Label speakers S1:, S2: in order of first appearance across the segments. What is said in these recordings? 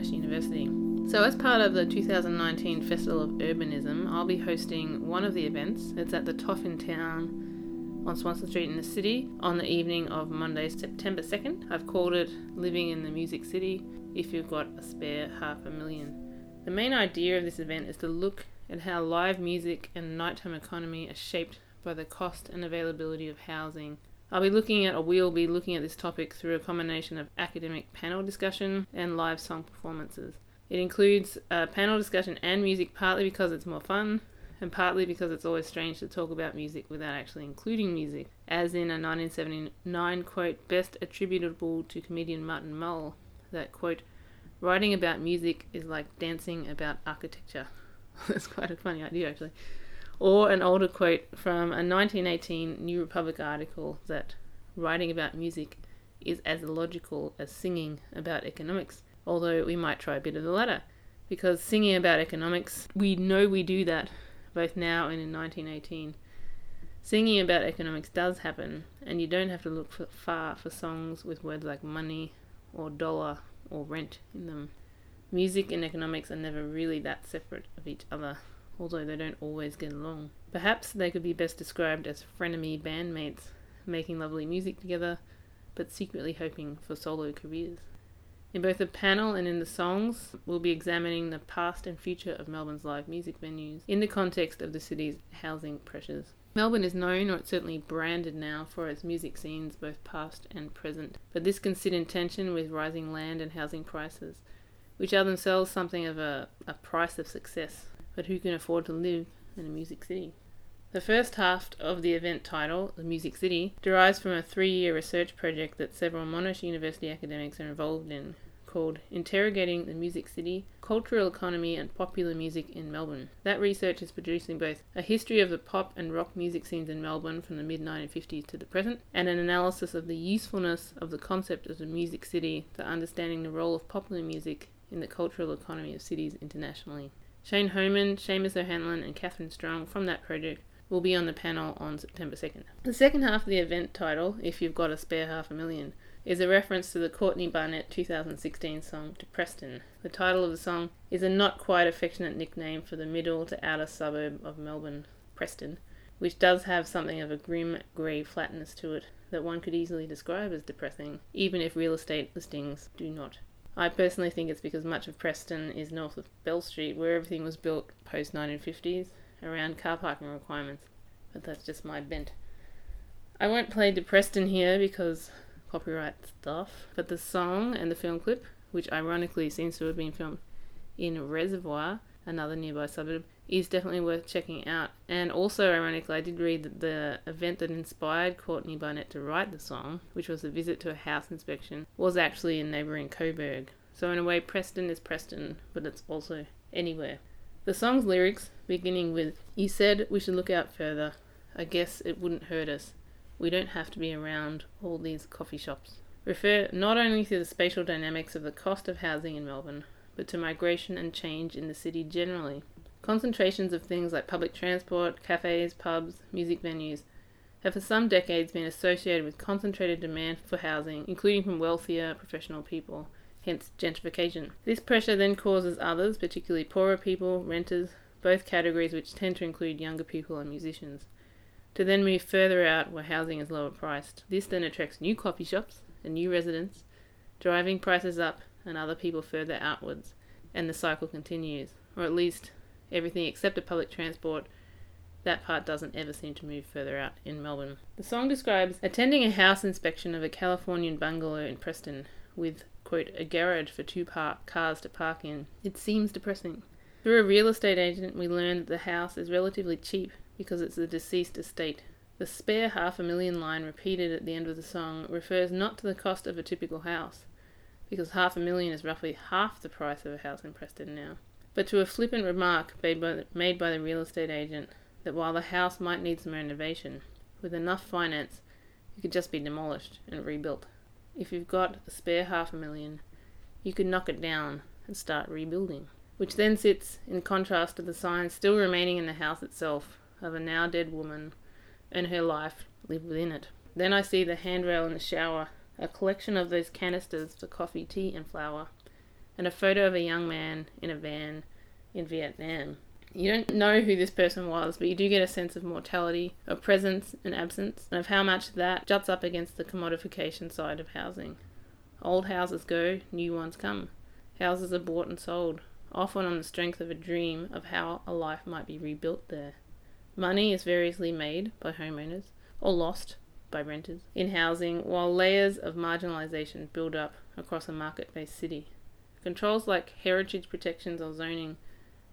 S1: Monash University. So, as part of the 2019 Festival of Urbanism, I'll be hosting one of the events. It's at the Toff in Town on Swanston Street in the city on the evening of Monday, September 2nd. I've called it Living in the Music City if you've got a spare half a million. The main idea of this event is to look at how live music and nighttime economy are shaped by the cost and availability of housing. I'll be looking at, or we'll be looking at this topic through a combination of academic panel discussion and live song performances. It includes a panel discussion and music partly because it's more fun, and partly because it's always strange to talk about music without actually including music, as in a 1979 quote best attributable to comedian Martin Mull that quote writing about music is like dancing about architecture. That's quite a funny idea, actually. Or an older quote from a 1918 New Republic article that writing about music is as illogical as singing about economics, although we might try a bit of the latter. Because singing about economics, we know we do that both now and in 1918. Singing about economics does happen, and you don't have to look for, far for songs with words like money or dollar or rent in them. Music and economics are never really that separate of each other, although they don't always get along. Perhaps they could be best described as frenemy bandmates, making lovely music together, but secretly hoping for solo careers. In both the panel and in the songs, we'll be examining the past and future of Melbourne's live music venues in the context of the city's housing pressures. Melbourne is known, or it's certainly branded now, for its music scenes, both past and present, but this can sit in tension with rising land and housing prices, which are themselves something of a, a price of success. But who can afford to live in a music city? The first half of the event title, The Music City, derives from a three year research project that several Monash University academics are involved in, called Interrogating the Music City, Cultural Economy and Popular Music in Melbourne. That research is producing both a history of the pop and rock music scenes in Melbourne from the mid 1950s to the present, and an analysis of the usefulness of the concept of the music city to understanding the role of popular music in the cultural economy of cities internationally. Shane Homan, Seamus O'Hanlon, and Catherine Strong from that project will be on the panel on September 2nd. The second half of the event title, If You've Got a Spare Half a Million, is a reference to the Courtney Barnett 2016 song Depreston. The title of the song is a not quite affectionate nickname for the middle to outer suburb of Melbourne, Preston, which does have something of a grim grey flatness to it that one could easily describe as depressing, even if real estate listings do not. I personally think it's because much of Preston is north of Bell Street, where everything was built post 1950s around car parking requirements, but that's just my bent. I won't play to Depreston here because copyright stuff, but the song and the film clip, which ironically seems to have been filmed in Reservoir, another nearby suburb, is definitely worth checking out. And also, ironically, I did read that the event that inspired Courtney Barnett to write the song, which was a visit to a house inspection, was actually in neighbouring Coburg. So, in a way, Depreston is Preston, but it's also anywhere. The song's lyrics, beginning with, You said we should look out further. I guess it wouldn't hurt us. We don't have to be around all these coffee shops. Refer not only to the spatial dynamics of the cost of housing in Melbourne, but to migration and change in the city generally. Concentrations of things like public transport, cafes, pubs, music venues have for some decades been associated with concentrated demand for housing, including from wealthier professional people, hence gentrification. This pressure then causes others, particularly poorer people, renters, both categories which tend to include younger people and musicians, to then move further out where housing is lower priced. This then attracts new coffee shops and new residents, driving prices up and other people further outwards, and the cycle continues, or at least everything except a public transport. That part doesn't ever seem to move further out in Melbourne. The song describes attending a house inspection of a Californian bungalow in Preston with, quote, a garage for two park cars to park in. It seems depressing. Through a real estate agent, we learn that the house is relatively cheap because it's a deceased estate. The spare half a million line repeated at the end of the song refers not to the cost of a typical house, because half a million is roughly half the price of a house in Preston now. But to a flippant remark made by the, made by the real estate agent that while the house might need some renovation, with enough finance, it could just be demolished and rebuilt. If you've got a spare half a million, you could knock it down and start rebuilding. Which then sits in contrast to the signs still remaining in the house itself of a now dead woman and her life lived within it. Then I see the handrail in the shower, a collection of those canisters for coffee, tea, and flour, and a photo of a young man in a van in Vietnam. You don't know who this person was, but you do get a sense of mortality, of presence and absence, and of how much that juts up against the commodification side of housing. Old houses go, new ones come. Houses are bought and sold, often on the strength of a dream of how a life might be rebuilt there. Money is variously made by homeowners or lost by renters in housing, while layers of marginalisation build up across a market based city. Controls like heritage protections or zoning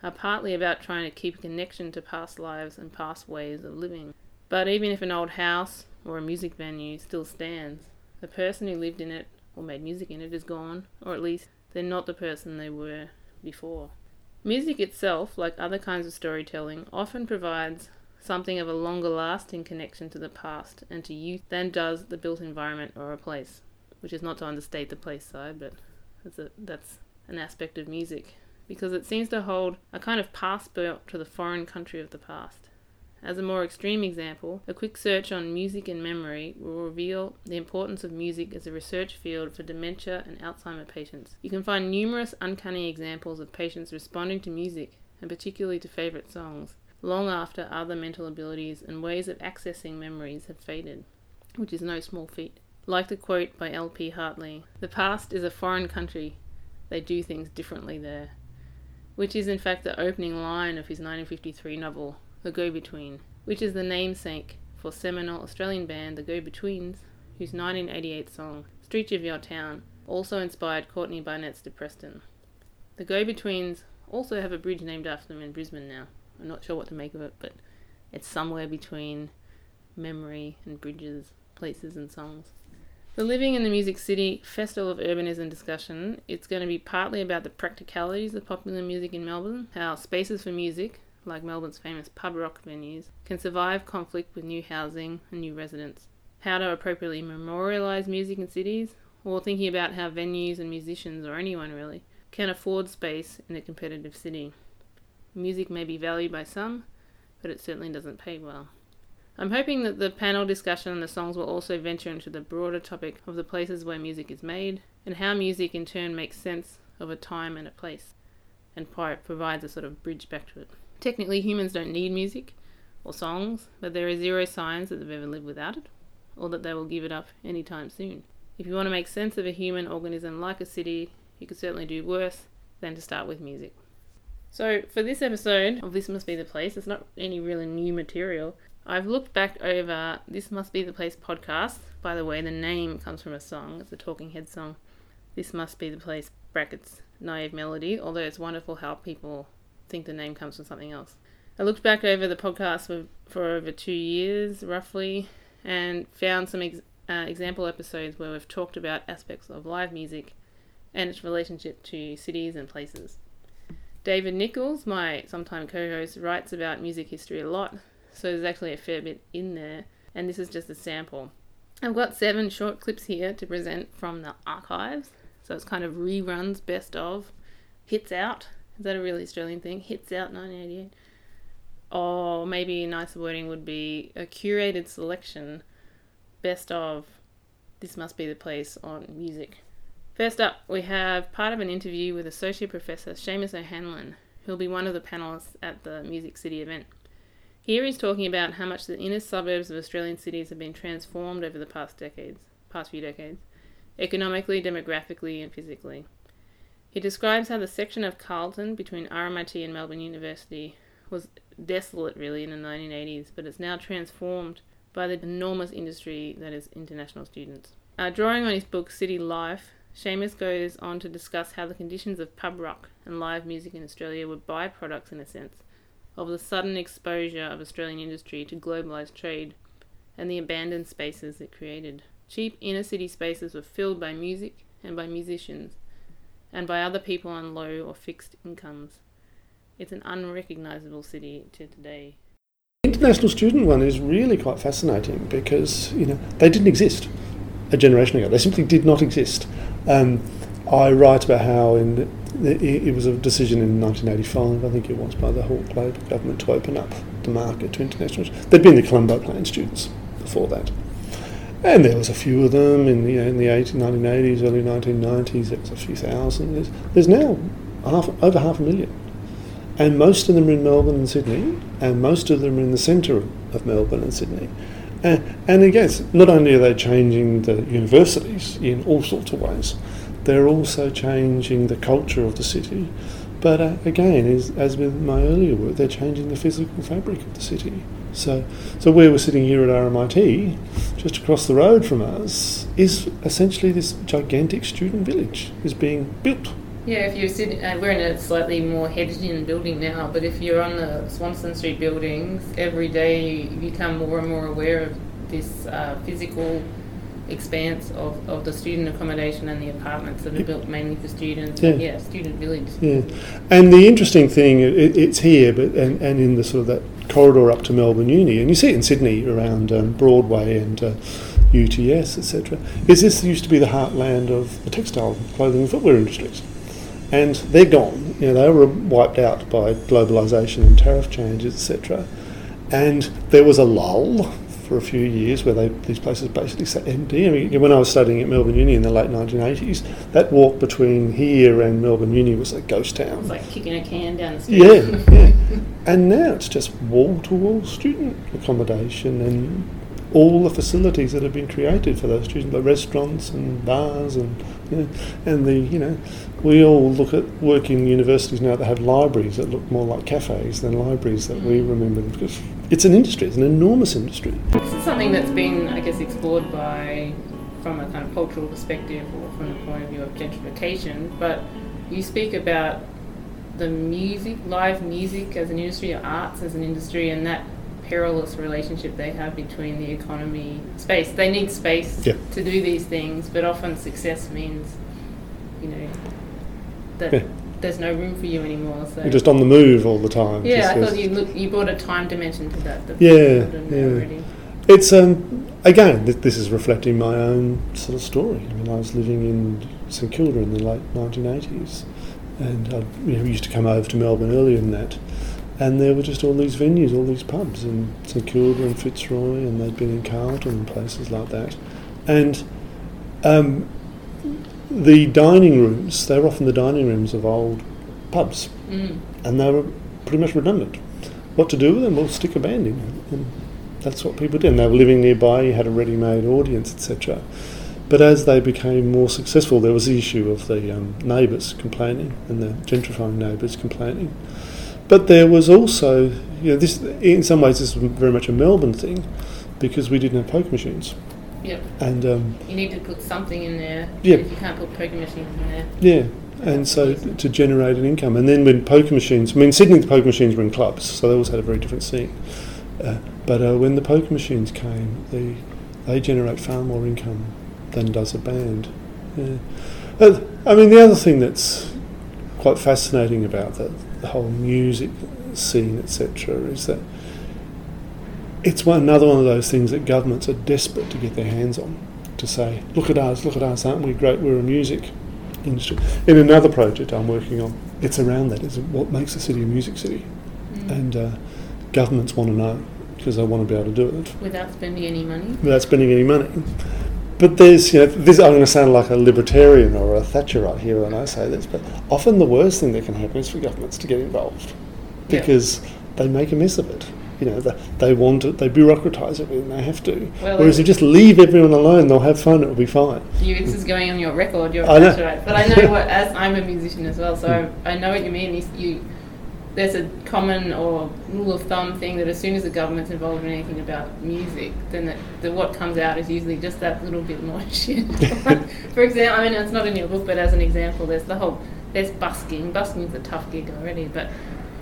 S1: are partly about trying to keep a connection to past lives and past ways of living. But even if an old house or a music venue still stands, the person who lived in it or made music in it is gone, or at least they're not the person they were before. Music itself, like other kinds of storytelling, often provides something of a longer lasting connection to the past and to youth than does the built environment or a place, which is not to understate the place side, but that's, a, that's an aspect of music because it seems to hold a kind of passport to the foreign country of the past. As a more extreme example, a quick search on music and memory will reveal the importance of music as a research field for dementia and Alzheimer patients. You can find numerous uncanny examples of patients responding to music, and particularly to favourite songs, long after other mental abilities and ways of accessing memories have faded, which is no small feat. Like the quote by L.P. Hartley The past is a foreign country, they do things differently there which is in fact the opening line of his 1953 novel, The Go Between, which is the namesake for seminal Australian band The Go Betweens, whose 1988 song, Streets of Your Town, also inspired Courtney Barnett's Depreston. The Go Betweens also have a bridge named after them in Brisbane now. I'm not sure what to make of it, but it's somewhere between memory and bridges, places and songs. The Living in the Music City Festival of Urbanism discussion, it's going to be partly about the practicalities of popular music in Melbourne, how spaces for music, like Melbourne's famous pub rock venues, can survive conflict with new housing and new residents, how to appropriately memorialise music in cities, or thinking about how venues and musicians, or anyone really, can afford space in a competitive city. Music may be valued by some, but it certainly doesn't pay well. I'm hoping that the panel discussion and the songs will also venture into the broader topic of the places where music is made and how music in turn makes sense of a time and a place and provides a sort of bridge back to it. Technically, humans don't need music or songs, but there are zero signs that they've ever lived without it or that they will give it up anytime soon. If you want to make sense of a human organism like a city, you could certainly do worse than to start with music. So, for this episode of This Must Be the Place, it's not any really new material. I've looked back over This Must Be the Place podcast. By the way, the name comes from a song, it's a Talking Head song. This Must Be the Place, brackets, naive melody, although it's wonderful how people think the name comes from something else. I looked back over the podcast for, for over two years, roughly, and found some ex- uh, example episodes where we've talked about aspects of live music and its relationship to cities and places. David Nichols, my sometime co host, writes about music history a lot, so there's actually a fair bit in there, and this is just a sample. I've got seven short clips here to present from the archives, so it's kind of reruns, best of, hits out. Is that a really Australian thing? Hits out 1988. Or maybe a nicer wording would be a curated selection, best of. This must be the place on music. First up, we have part of an interview with Associate Professor Seamus O'Hanlon, who'll be one of the panelists at the Music City event. Here he's talking about how much the inner suburbs of Australian cities have been transformed over the past decades, past few decades, economically, demographically, and physically. He describes how the section of Carlton between RMIT and Melbourne University was desolate really in the 1980s, but it's now transformed by the enormous industry that is international students. Uh, drawing on his book City Life, Seamus goes on to discuss how the conditions of pub rock and live music in Australia were byproducts, in a sense, of the sudden exposure of Australian industry to globalised trade and the abandoned spaces it created. Cheap inner city spaces were filled by music and by musicians, and by other people on low or fixed incomes. It's an unrecognisable city to today.
S2: international student one is really quite fascinating because you know they didn't exist a generation ago. They simply did not exist. Um, I write about how in it, was a decision in 1985, I think it was, by the Hawke Labor government to open up the market to international. There'd been the Colombo Plan students before that, and there was a few of them in the in the 80, 1980s, early 1990s. There was a few thousand. There's, there's now half, over half a million and most of them are in Melbourne and Sydney, and most of them are in the centre of Melbourne and Sydney. And, and again, not only are they changing the universities in all sorts of ways, they're also changing the culture of the city. But uh, again, as, as with my earlier work, they're changing the physical fabric of the city. So, so where we're sitting here at RMIT, just across the road from us, is essentially this gigantic student village is being built.
S1: Yeah, if you're sitting, uh, we're in a slightly more hedged-in building now, but if you're on the Swanston Street buildings, every day you become more and more aware of this uh, physical expanse of, of the student accommodation and the apartments that are built mainly for students.
S2: Yeah.
S1: yeah student village.
S2: Yeah, and the interesting thing, it, it's here, but and, and in the sort of that corridor up to Melbourne Uni, and you see it in Sydney around um, Broadway and uh, UTS, etc. Is this used to be the heartland of the textile, clothing, and footwear industries, and they're gone. You know, they were wiped out by globalisation and tariff changes, etc. And there was a lull for a few years where they, these places basically sat empty. I mean, when I was studying at Melbourne Uni in the late 1980s, that walk between here and Melbourne Uni was a ghost town.
S1: It's like kicking a can down the street.
S2: Yeah, yeah. And now it's just wall to wall student accommodation and all the facilities that have been created for those students, the restaurants and bars and you know, and the you know, we all look at working universities now that have libraries that look more like cafes than libraries that we mm. remember because it's an industry, it's an enormous industry.
S1: This is something that's been, I guess, explored by from a kind of cultural perspective or from the point of view of gentrification. But you speak about the music, live music as an industry, or arts as an industry, and that perilous relationship they have between the economy, space. They need space
S2: Yeah.
S1: to do these things, but often success means, you know, that
S2: Yeah.
S1: There's no room for you anymore. So
S2: You're just on the move all the time.
S1: yeah, I thought you look, you brought a time dimension to that. that
S2: Yeah,
S1: people don't know
S2: yeah.
S1: already.
S2: It's um again th- this is reflecting my own sort of story. I mean, I was living in St Kilda in the late 1980s, and I you know, used to come over to Melbourne earlier than that, and there were just all these venues, all these pubs in St Kilda and Fitzroy, and they'd been in Carlton and places like that, and um, the dining rooms they were often the dining rooms of old pubs,
S1: Mm.
S2: and they were pretty much redundant. What to do with them? Well, stick a band in, and that's what people did. And they were living nearby. You had a ready-made audience, etc. But as they became more successful, there was the issue of the um, neighbours complaining and the gentrifying neighbours complaining. But there was also, you know, this in some ways this was very much a Melbourne thing, because we didn't have poker machines,
S1: Yep.
S2: and um,
S1: You need to put something in there.
S2: Yeah.
S1: If you can't put poker machines in there.
S2: Yeah, and so to generate an income. And then when poker machines, I mean, Sydney, the poker machines were in clubs, so they always had a very different scene. Uh, but uh, when the poker machines came, they, they generate far more income than does a band. Yeah. Uh, I mean, the other thing that's quite fascinating about the, the whole music scene, etc., is that it's one, another one of those things that governments are desperate to get their hands on. To say, look at us, look at us, aren't we great? We're a music industry. In another project I'm working on, it's around that. Is what makes a city a music city, and uh, governments want to know because they want to be able to do it
S1: Without spending any money.
S2: without spending any money. But there's, you know, this, I'm going to sound like a libertarian or a Thatcherite here when I say this, but often the worst thing that can happen is for governments to get involved
S1: Yeah.
S2: because they make a mess of it. You know, they, they want it, they bureaucratise it when they have to.
S1: Well,
S2: Whereas uh, if you just leave everyone alone, they'll have fun, it'll be fine.
S1: You, this is going on your record. You're
S2: I
S1: right. But I know what, as I'm a musician as well, so I, I know what you mean. You, you, there's a common or rule of thumb thing that as soon as the government's involved in anything about music, then the, the what comes out is usually just that little bit more shit. For example, I mean it's not in your book, but as an example, there's the whole there's busking. Busking's a tough gig already, but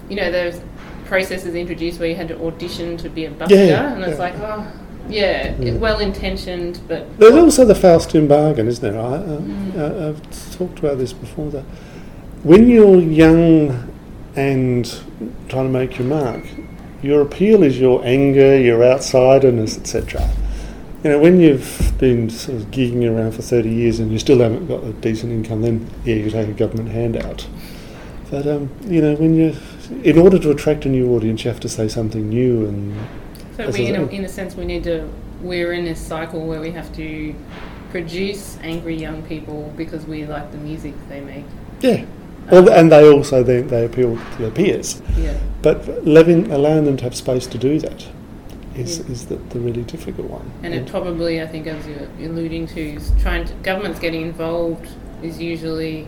S1: you know there's processes introduced where you had to audition to be a busker,
S2: Yeah,
S1: and it's
S2: yeah.
S1: like oh. Yeah,
S2: Yeah.
S1: well intentioned, but
S2: There's also the Faustian bargain, isn't there? I, uh, uh, I've talked about this before. That when you're young and trying to make your mark, your appeal is your anger, your outsiderness, etc. You know, when you've been sort of gigging around for 30 years and you still haven't got a decent income, then yeah, you take a government handout. But um, you know, when you, in order to attract a new audience, you have to say something new and
S1: So we, in a, in a sense, we need to. We're in this cycle where we have to produce angry young people because we like the music they make.
S2: yeah. Well, and they also then they appeal to their peers.
S1: Yeah.
S2: But letting, allowing them to have space to do that is,
S1: Yeah.
S2: is the, the really difficult one.
S1: And it probably, I think, as you're alluding to, is trying to governments getting involved is usually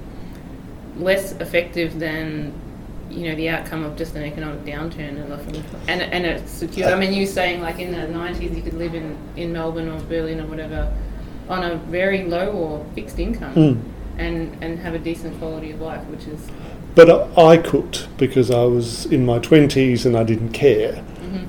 S1: less effective than you know the outcome of just an economic downturn and often and and it's secure. I mean, you saying like in the nineties you could live in in Melbourne or Berlin or whatever on a very low or fixed income
S2: Mm.
S1: and and have a decent quality of life, which is
S2: But I, could because I was in my 20s and I didn't care.
S1: mhm.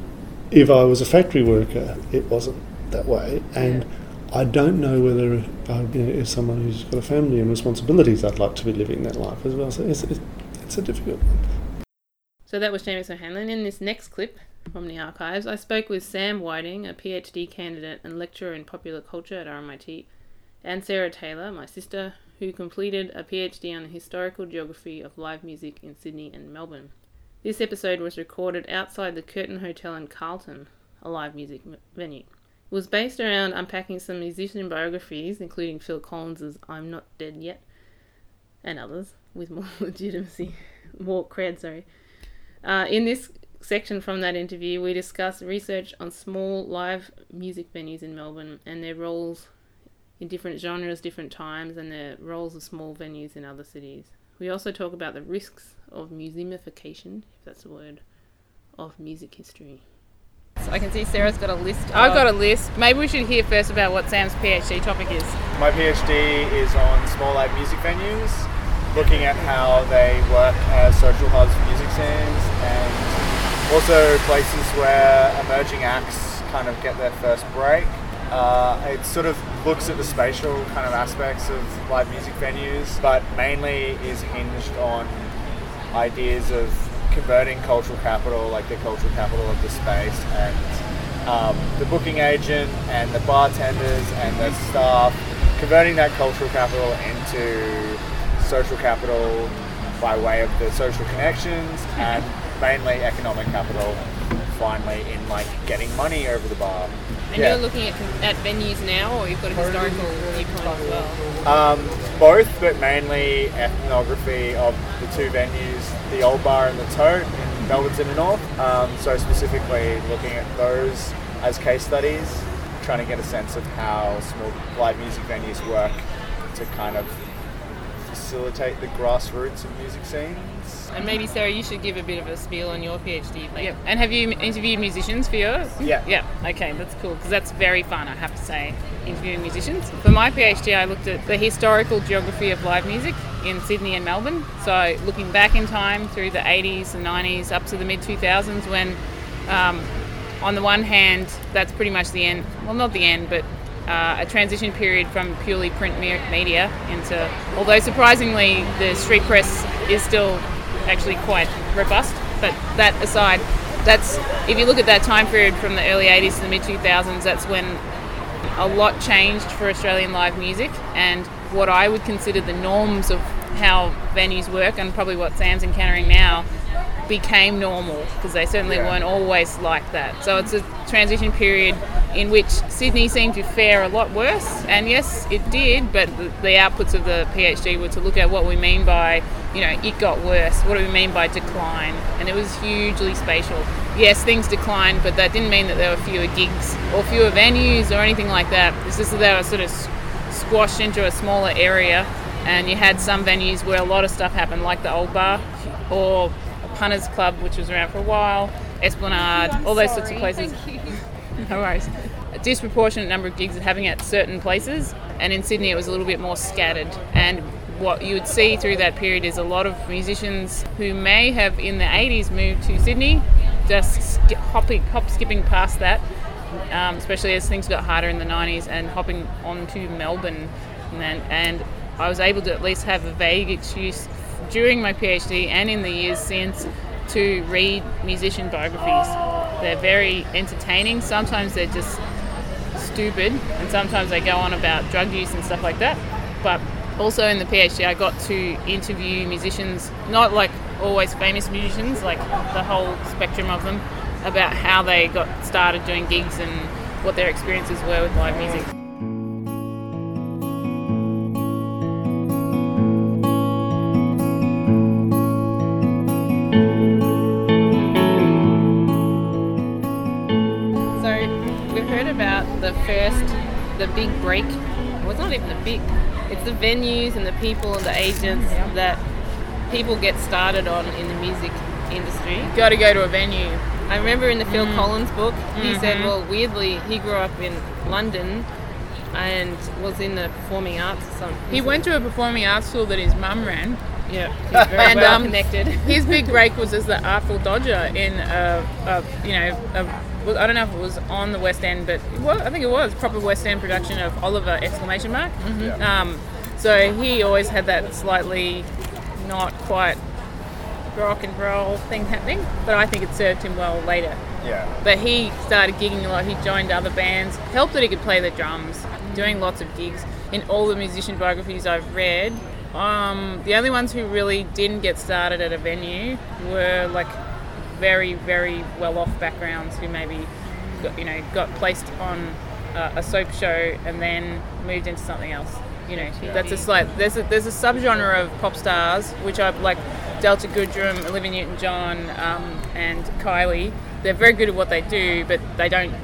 S2: If I was a factory worker, it wasn't that way. And I don't know whether, I, you know, as someone who's got a family and responsibilities, I'd like to be living that life as well. So it's, it's, it's a difficult one.
S1: So that was Seamus O'Hanlon. In this next clip from the archives, I spoke with Sam Whiting, a PhD candidate and lecturer in popular culture at RMIT, and Sarah Taylor, my sister, who completed a PhD on the historical geography of live music in Sydney and Melbourne. This episode was recorded outside the Curtin Hotel in Carlton, a live music m- venue. It was based around unpacking some musician biographies, including Phil Collins's I'm Not Dead Yet, and others, with more legitimacy, more cred, sorry. Uh, in this section from that interview, we discuss research on small live music venues in Melbourne and their roles in different genres, different times, and the roles of small venues in other cities. We also talk about the risks of museumification, if that's a word, of music history. So I can see Sarah's got a list. I've got a list. Maybe we should hear first about what Sam's PhD topic is.
S3: My PhD is on small live music venues, looking at how they work as social hubs for music scenes and also places where emerging acts kind of get their first break. Uh, it sort of looks at the spatial kind of aspects of live music venues, but mainly is hinged on ideas of converting cultural capital, like the cultural capital of the space, and um, the booking agent and the bartenders and the staff, converting that cultural capital into social capital by way of the social connections and mainly economic capital finally in like getting money over the bar.
S1: And
S3: Yeah.
S1: you're looking at, at venues now, or you've got a historical viewpoint as well?
S3: Um, both, but mainly ethnography of the two venues, the Old Bar and the Tote in Melbourne's inner north. Um, so specifically looking at those as case studies, trying to get a sense of how small live music venues work to kind of facilitate the grassroots of music scenes.
S1: And maybe Sarah, you should give a bit of a spiel on your PhD. Like, And have you interviewed musicians for yours?
S3: Yeah.
S1: Yeah. Okay, that's cool because that's very fun. I have to say, interviewing musicians. For my PhD, I looked at the historical geography of live music in Sydney and Melbourne. So looking back in time through the 80s and 90s up to the mid 2000s, when um, on the one hand, that's pretty much the end. Well, not the end, but uh, a transition period from purely print me- media into, although surprisingly, the street press is still actually quite robust. But that aside, that's if you look at that time period from the early 80s to the mid 2000s, that's when a lot changed for Australian live music and what I would consider the norms of how venues work and probably what Sam's encountering now became normal because they certainly
S3: Yeah.
S1: weren't always like that. So it's a transition period in which Sydney seemed to fare a lot worse, and yes, it did. But the, the outputs of the PhD were to look at what we mean by, you know, it got worse. What do we mean by decline? And it was hugely spatial. Yes, things declined, but that didn't mean that there were fewer gigs or fewer venues or anything like that. It's just that they were sort of squashed into a smaller area, and you had some venues where a lot of stuff happened, like the Old Bar or Punters Club, which was around for a while, Esplanade, all those sorts of places. no worries. A disproportionate number of gigs are having at certain places, and in Sydney it was a little bit more scattered. And what you would see through that period is a lot of musicians who may have in the 80s moved to Sydney, just sk- hopping, hop skipping past that, um, especially as things got harder in the 90s, and hopping on to Melbourne. And, then, and I was able to at least have a vague excuse during my PhD and in the years since to read musician biographies. They're very entertaining. Sometimes they're just stupid, and sometimes they go on about drug use and stuff like that. But also in the PhD, I got to interview musicians, not like always famous musicians, like the whole spectrum of them, about how they got started doing gigs and what their experiences were with live music. Break. Well, it's not even a big. It's the venues and the people and the agents that people get started on in the music industry.
S4: Got to go to a venue.
S1: I remember in the Phil
S4: Mm.
S1: Collins book, he
S4: Mm-hmm.
S1: said, well, weirdly, he grew up in London and was in the performing arts or something.
S4: He went to a performing arts school that his mum ran.
S1: Yeah, very
S4: And,
S1: well
S4: um,
S1: connected.
S4: His big break was as the Artful Dodger in a, a you know, a, well, I don't know if it was on the West End, but well, I think it was proper West End production of Oliver exclamation mark.
S3: Yeah.
S4: Um, so he always had that slightly not quite rock and roll thing happening, but I think it served him well later.
S3: Yeah.
S4: But he started gigging a lot. He joined other bands. Helped that he could play the drums. Doing lots of gigs. In all the musician biographies I've read, um, the only ones who really didn't get started at a venue were like very, very well-off backgrounds who maybe, got, you know, got placed on uh, a soap show and then moved into something else. You know, that's a slight. There's a there's a subgenre of pop stars which I've like Delta Goodrem, Olivia Newton-John, um, and Kylie. They're very good at what they do, but they don't.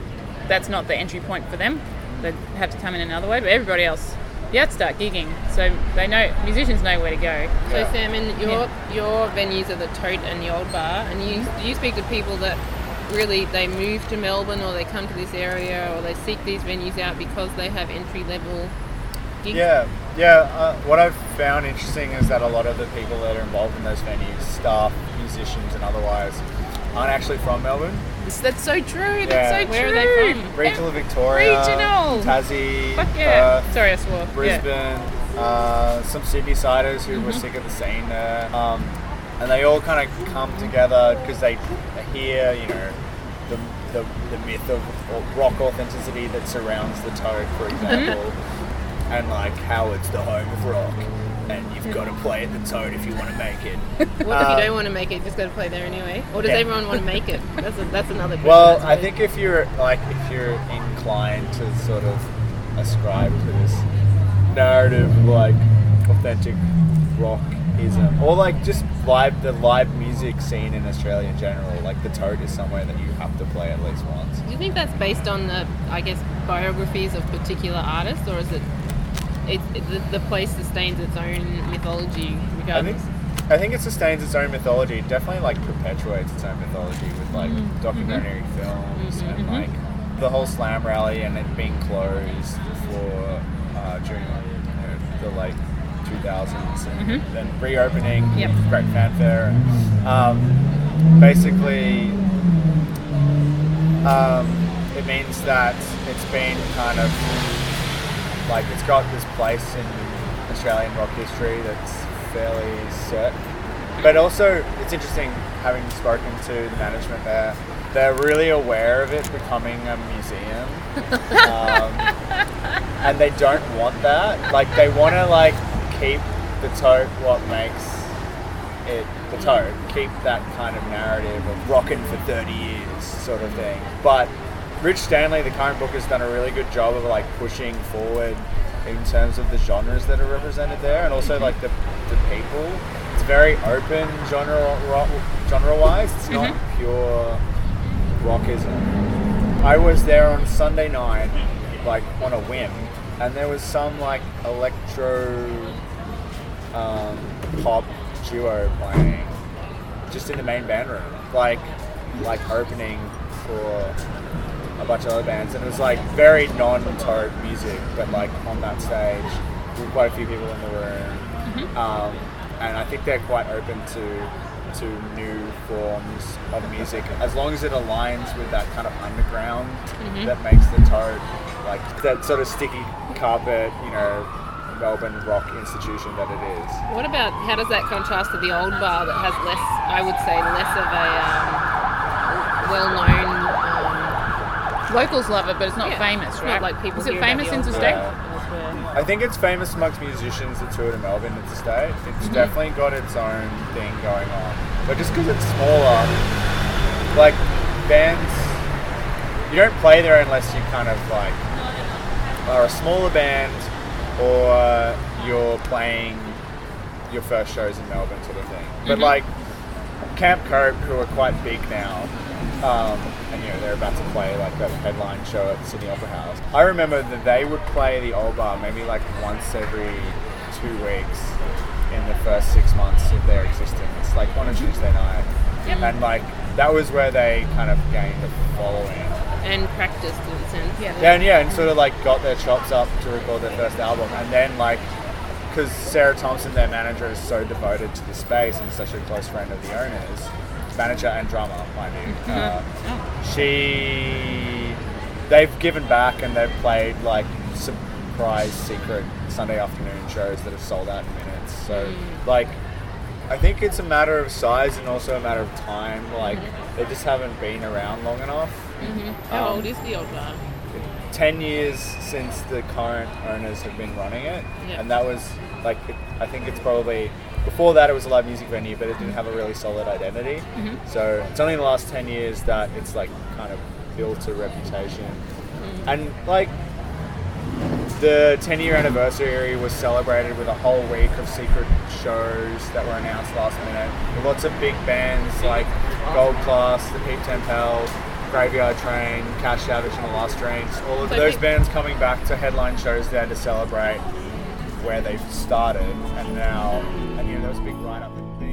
S4: That's not the entry point for them. They have to come in another way. But everybody else, you have to start gigging, so they know musicians know where to go.
S1: So
S3: Yeah.
S1: Sam, in your your venues are the Tote and the Old Bar, and you do you speak to people that really they move to Melbourne or they come to this area or they seek these venues out because they have entry level gigs.
S3: Yeah, yeah. Uh, what I've found interesting is that a lot of the people that are involved in those venues, staff, musicians, and otherwise, aren't actually from Melbourne.
S4: That's so true.
S3: Yeah.
S4: That's so
S1: Where are
S4: true.
S1: they from?
S3: Regional Victoria,
S4: Regional.
S3: Tassie,
S4: Fuck yeah.
S3: Perth,
S4: Sorry, I swore. Yeah.
S3: Brisbane, uh, some Sydney siders who were
S4: Mm-hmm.
S3: sick of the scene there, um, and they all kind of come together because they hear, you know, the, the, the myth of rock authenticity that surrounds the Tote, for
S4: Mm-hmm.
S3: example, and like how it's the home of rock, and you've got to play at the Tote if you want to make it.
S1: What if
S3: Um,
S1: you don't want to make it? You Just got to play there anyway. Or does
S3: Yeah.
S1: everyone want to make it? That's a, that's another question.
S3: Well,
S1: I
S3: I think if you're like if you're inclined to sort of ascribe to this narrative like authentic rockism or like just live the live music scene in Australia in general, like the Tote is somewhere that you have to play at least once.
S1: Do you think that's based on the, I guess, biographies of particular artists, or is it, it, it the, the place sustains its own mythology
S3: I think
S1: regardless?
S3: I think it sustains its own mythology. It definitely like perpetuates its own mythology with like documentary films and like the whole slam rally and it being closed for uh, during you know, the late 2000s and then reopening
S4: Yep.
S3: with great fanfare. Um, basically, um, it means that it's been kind of like it's got this place in Australian rock history that's fairly certain. But also, it's interesting having spoken to the management there. They're really aware of it becoming a museum, um, and they don't want that. Like they want to like keep the tote what makes it the tote, keep that kind of narrative of rocking for 30 years sort of thing. But Rich Stanley, the current book, has done a really good job of like pushing forward in terms of the genres that are represented there, and also like the, the people. It's very open genre genre wise. It's not pure rockism. I was there on Sunday night, like on a whim, and there was some like electro um, pop duo playing just in the main band room, like like opening for a bunch of other bands, and it was like very non-tote music, but like on that stage, with quite a few people in the room, um, and I think they're quite open to into new forms of music as long as it aligns with that kind of underground that makes the tote like that sort of sticky carpet, you know, Melbourne rock institution that it is.
S1: What about how does that contrast to the old bar that has less, I would say, less of a um, well-known.
S4: Locals love it, but it's not
S1: Yeah,
S4: famous, right?
S1: not like people
S4: Is it famous in
S1: old
S4: Interstate?
S3: Yeah. I think it's famous amongst musicians that tour to Melbourne interstate. It's definitely got its own thing going on. But just because it's smaller, like bands, you don't play there unless you kind of like are a smaller band or you're playing your first shows in Melbourne sort of thing. But like Camp Cope, who are quite big now, um, and you know they're about to play like that headline show at the Sydney Opera House. I remember that they would play the old bar maybe like once every two weeks in the first six months of their existence, like on a Tuesday night, and like that was where they kind of gained a following.
S1: And practiced in a sense.
S4: Yeah.
S3: Yeah, and yeah, and sort of like got their chops up to record their first album, and then like, because Sarah Thomson, their manager, is so devoted to the space and such a close friend of the owners, manager and drummer, mind you. Uh, she, they've given back and they've played like surprise secret Sunday afternoon shows that have sold out in minutes. So like. I think it's a matter of size and also a matter of time. Like, they just haven't been around long enough.
S1: How
S3: Um,
S1: old is the old bar?
S3: 10 years since the current owners have been running it
S1: Yeah.
S3: and that was like i think it's probably before that it was a live music venue but it didn't have a really solid identity. Mm-hmm. So it's only in the last 10 years that it's like kind of built a reputation. Mm-hmm. And like the 10 year anniversary was celebrated with a whole week of secret shows that were announced last minute. With lots of big bands like Gold Class, The Peep Tempel, Graveyard Train, Cash Savage and the Last Trains. All of
S1: So
S3: those bands coming back to headline shows there to celebrate where they've started and now, and you know, there was a big write up in the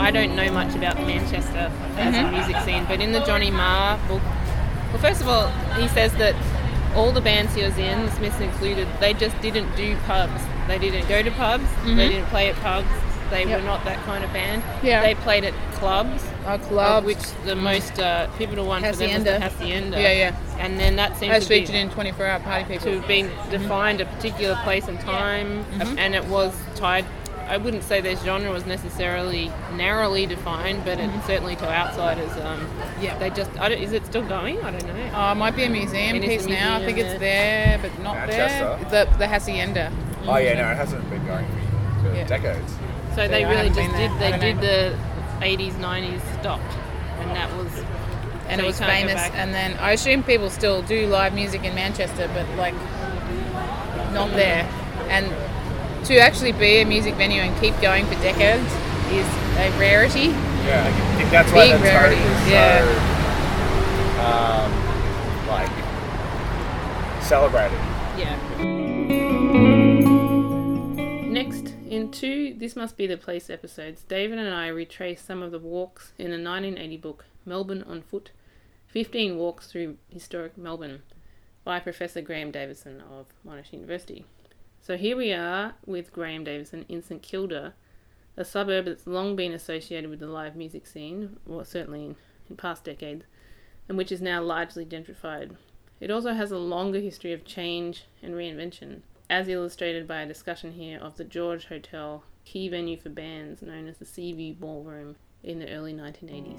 S1: I don't know much about Manchester as
S4: Mm-hmm.
S1: a music scene, but in the Johnny Marr book, well, first of all, he says that all the bands he was in, Smiths included, they just didn't do pubs. They didn't go to pubs. They didn't play at pubs. They
S4: Mm-hmm. Yep.
S1: were not that kind of band.
S4: Yeah.
S1: They played at clubs. Of
S4: clubs.
S1: which the most uh, pivotal one for them was the
S4: Hacienda.
S1: Hacienda.
S4: Yeah, yeah.
S1: And then that seemed
S4: As
S1: to be
S4: featured in 24 Hour Party People.
S1: to have been defined a particular place and time, and it was tied. I wouldn't say their genre was necessarily narrowly defined, but it, certainly to outsiders, um,
S4: Yeah.
S1: they just. I don't, is it still going? I don't know.
S4: Oh, it might be a museum
S1: It is a
S4: piece now. I think it's there, but not
S3: Manchester?
S4: there. The the Hacienda.
S3: Oh yeah, no, it hasn't been going for, for
S4: Yeah.
S3: decades.
S1: so they
S4: I
S1: really just did
S4: there.
S1: they did
S4: know.
S1: the 80s, 90s, stopped, and that was.
S4: and
S1: So
S4: it was famous. And then I assume people still do live music in Manchester, but like not there. And to actually be a music venue and keep going for decades is a rarity.
S3: Yeah, I think that's why
S4: Big
S3: the
S4: rarity, yeah.
S3: so, um, like, celebrated.
S1: Yeah. Next, in two This Must Be the Place episodes, David and I retrace some of the walks in a 1980 book, Melbourne on Foot 15 Walks Through Historic Melbourne, by Professor Graham Davison of Monash University. So here we are with Graham Davison in St Kilda, a suburb that's long been associated with the live music scene, or certainly in, in past decades, and which is now largely gentrified. It also has a longer history of change and reinvention, as illustrated by a discussion here of the George Hotel, key venue for bands known as the Seaview Ballroom in the early 1980s.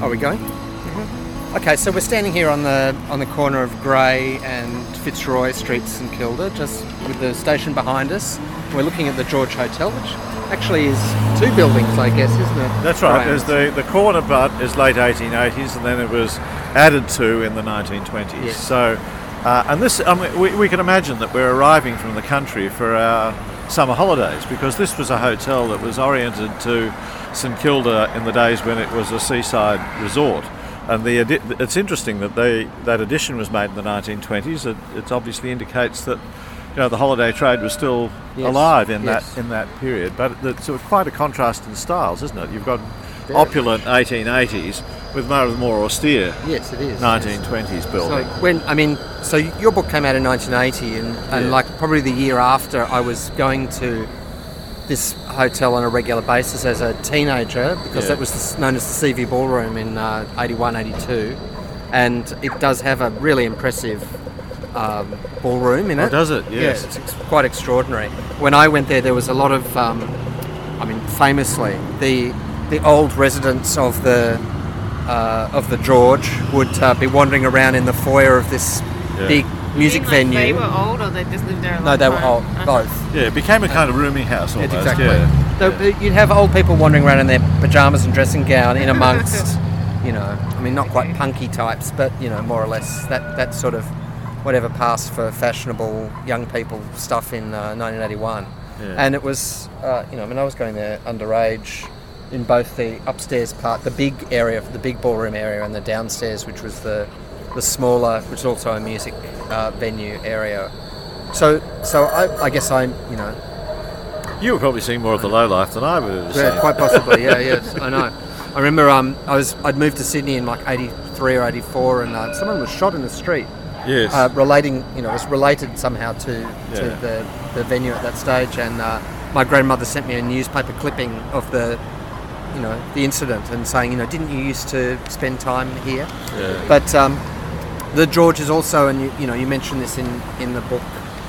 S5: Are we going? Okay, so we're standing here on the on the corner of Grey and Fitzroy Streets, St Kilda, just with the station behind us. We're looking at the George Hotel, which actually is two buildings, I guess, isn't it?
S6: That's right. There's the, the corner butt is late 1880s, and then it was added to in the 1920s.
S5: Yes.
S6: So, uh, and this, I mean, we, we can imagine that we're arriving from the country for our summer holidays because this was a hotel that was oriented to St Kilda in the days when it was a seaside resort. And the it's interesting that they that addition was made in the 1920s. It, it obviously indicates that you know the holiday trade was still
S7: Yes,
S6: alive in
S7: yes.
S6: that in that period. But it's sort of quite a contrast in styles, isn't it? You've got
S7: Very
S6: opulent 1880s with more of the more austere
S7: Yes, it is.
S6: 1920s
S7: So
S6: building.
S7: when I mean, so your book came out in 1980, and, and
S6: Yeah.
S7: like probably the year after, I was going to this hotel on a regular basis as a teenager because
S6: Yeah.
S7: that was known as the Seaview Ballroom in uh, 81, 82, and it does have a really impressive um, ballroom in
S6: Oh,
S7: it.
S6: does it? Yes.
S7: Yeah, it's, it's quite extraordinary. When I went there, there was a lot of, um, I mean, famously, the the old residents of the uh, of the George would uh, be wandering around in the foyer of this
S6: Yeah.
S7: big music
S4: Like
S7: venue.
S4: They were old, or they just lived there a long
S7: no, they were
S4: time?
S7: old,
S4: Uh,
S7: both.
S6: Yeah, it became a kind of rooming house almost.
S7: Yes, exactly.
S6: Yeah.
S7: So, uh, you'd have old people wandering around in their pajamas and dressing gown in amongst, you know, I mean, not quite punky types, but you know, more or less that that sort of whatever passed for fashionable young people stuff in uh, 1981.
S6: Yeah.
S7: And it was, uh, you know, I mean, I was going there underage in both the upstairs part, the big area, the big ballroom area, and the downstairs, which was the the smaller, which is also a music uh, venue area. So, so I, I guess I'm, you know,
S6: You were probably seeing more of the low life than I would have
S7: yeah, quite possibly. Yeah, yes, I know. I remember um, I was I'd moved to Sydney in like '83 or '84, and uh, someone was shot in the street.
S6: Yes.
S7: Uh, relating, you know, it was related somehow to, to
S6: Yeah.
S7: the, the venue at that stage, and uh, my grandmother sent me a newspaper clipping of the, you know, the incident, and saying, you know, didn't you used to spend time here?
S6: yeah.
S7: But um, the George is also, and you, you know, you mentioned this in, in the book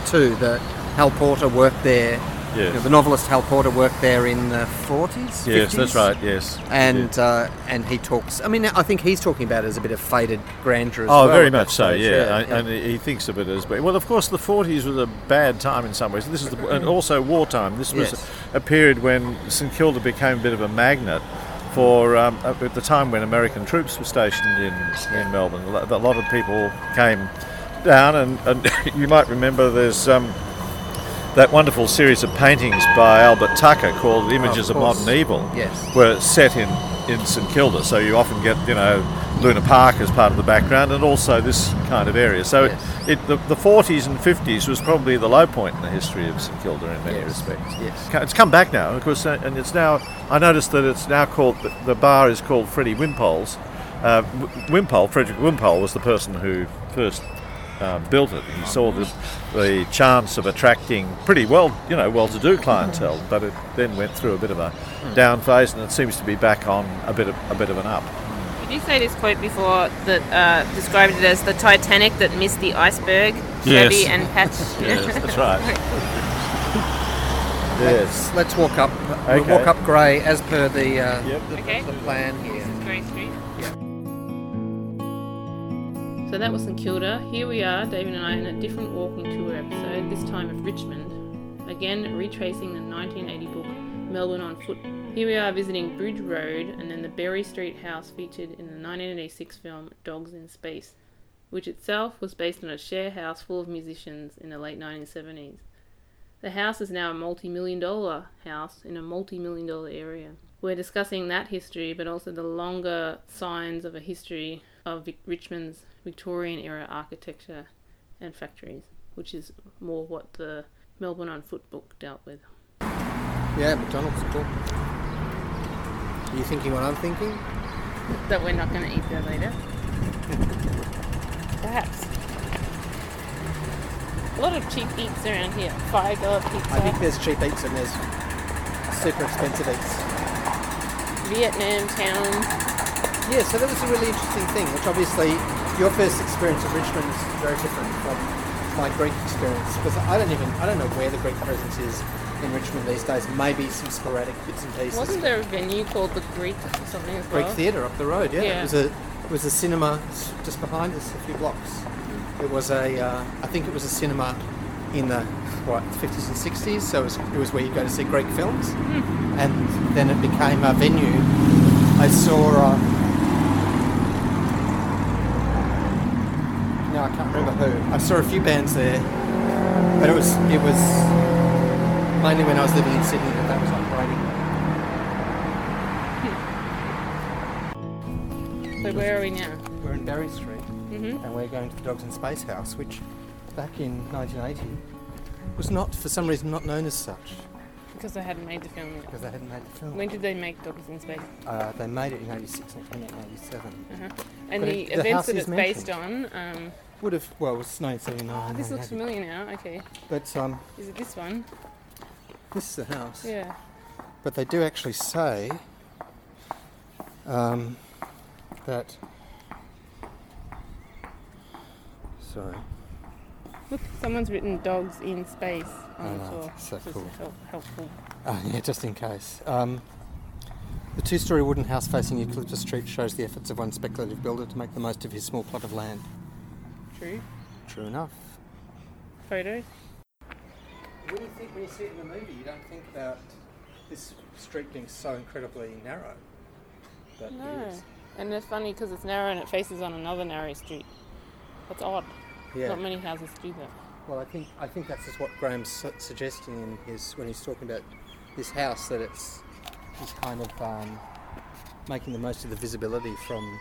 S7: too, that Hal Porter worked there.
S6: Yes.
S7: You know, the novelist Hal Porter worked there in the 40s.
S6: Yes,
S7: 50s?
S6: that's right. Yes.
S7: And uh, and he talks. I mean, I think he's talking about it as a bit of faded grandeur. As well.
S6: Oh,
S7: well
S6: very much so.
S7: stage,
S6: Yeah, and, and he thinks of it as well. Of course, the '40s was a bad time in some ways. This is the, and also wartime. This was
S7: Yes.
S6: a period when St Kilda became a bit of a magnet for um, at the time when American troops were stationed in in Melbourne. A lot of people came down, and, and you might remember there's. Um, that wonderful series of paintings by Albert Tucker called "Images
S7: Of
S6: of. Modern Evil,"
S7: Yes.
S6: were set in in St Kilda. So you often get you know Luna Park as part of the background, and also this kind of area. So
S7: Yes.
S6: it, it the, the 40s and 50s was probably the low point in the history of St Kilda in many
S7: Yes.
S6: respects.
S7: Yes.
S6: It's come back now, of course, uh, and it's now. I noticed that it's now called the, the bar is called Freddie Wimpole's. Uh, Wimpole, Frederick Wimpole, was the person who first uh, built it. He saw the, the chance of attracting pretty well, you know, well-to-do clientele, but it then went through a bit of a down phase, and it seems to be back on a bit of a bit of an up.
S4: Did you say this quote before that uh, described it as the Titanic that missed the iceberg? Chevy
S6: Yes.
S4: and Patch.
S6: Yes, that's right. yes.
S7: Let's walk up. We'll
S6: Okay.
S7: walk up Grey as per the uh,
S6: Yep.
S7: the,
S4: Okay.
S7: the plan here.
S4: Grey Street.
S1: So that was St Kilda. Here we are, David and I, in a different walking tour episode, this time of Richmond. Again, retracing the 1980 book Melbourne on Foot. Here we are visiting Bridge Road and then the Berry Street house featured in the 1986 film Dogs in Space, which itself was based on a share house full of musicians in the late 1970s. The house is now a multi million dollar house in a multi million dollar area. We're discussing that history, but also the longer signs of a history of Vic- Richmond's Victorian era architecture and factories, which is more what the Melbourne on Foot book dealt with.
S7: Yeah, McDonald's cool. Are you thinking what I'm thinking?
S1: That we're not going to eat there later. Perhaps. A lot of cheap eats around here. Five dollar pizza,
S7: I think there's cheap eats and there's super expensive eats.
S1: Vietnam town.
S7: Yeah, so that was a really interesting thing, which obviously your first experience of Richmond is very different from my Greek experience because I don't even I don't know where the Greek presence is in Richmond these days. Maybe some sporadic bits and pieces.
S1: Wasn't there a venue called the Greek or something as
S7: Greek
S1: well?
S7: Theatre up the road? Yeah,
S1: Yeah.
S7: it was a it was a cinema just behind us, a few blocks. It was a uh, I think it was a cinema in the what 50s and 60s. So it was, it was where you go to see Greek films, and then it became a venue. I saw. Uh, no, I can't remember who. I saw a few bands there, but it was it was mainly when I was living in Sydney that that was operating.
S1: So where are we now?
S8: We're in Berry Street
S1: Mm-hmm.
S8: and we're going to the Dogs in Space House, which back in 1980 was not, for some reason, not known as such
S1: Because they hadn't made the film yet.
S8: because they hadn't made the film.
S1: When did they make Dogs in Space?
S8: Uh, they made it in 86 and it came out in 87.
S1: Uh-huh. And
S8: But
S1: the
S8: it- the
S1: events that it's based on. Um,
S8: Would have, well, it was 1979.
S1: oh, this looks familiar now. Okay,
S8: But um,
S1: is it this one?
S8: this is the house.
S1: Yeah.
S8: But they do actually say um, that. Sorry.
S1: Look, someone's written "Dogs in Space" on
S8: Oh,
S1: the floor.
S8: so
S1: is
S8: cool.
S1: help- helpful.
S8: Oh, yeah, just in case. Um, the two story wooden house facing Eucalyptus Street shows the efforts of one speculative builder to make the most of his small plot of land.
S1: True.
S8: True enough.
S1: Photos.
S8: When you, think, when you see it in the movie, you don't think about this street being so incredibly narrow. But
S1: No.
S8: it is.
S1: And it's funny because it's narrow and it faces on another narrow street. That's odd.
S8: Yeah.
S1: Not many houses do that.
S8: Well, I think I think that's just what Graham's su- suggesting in his when he's talking about this house that it's it's kind of um, making the most of the visibility from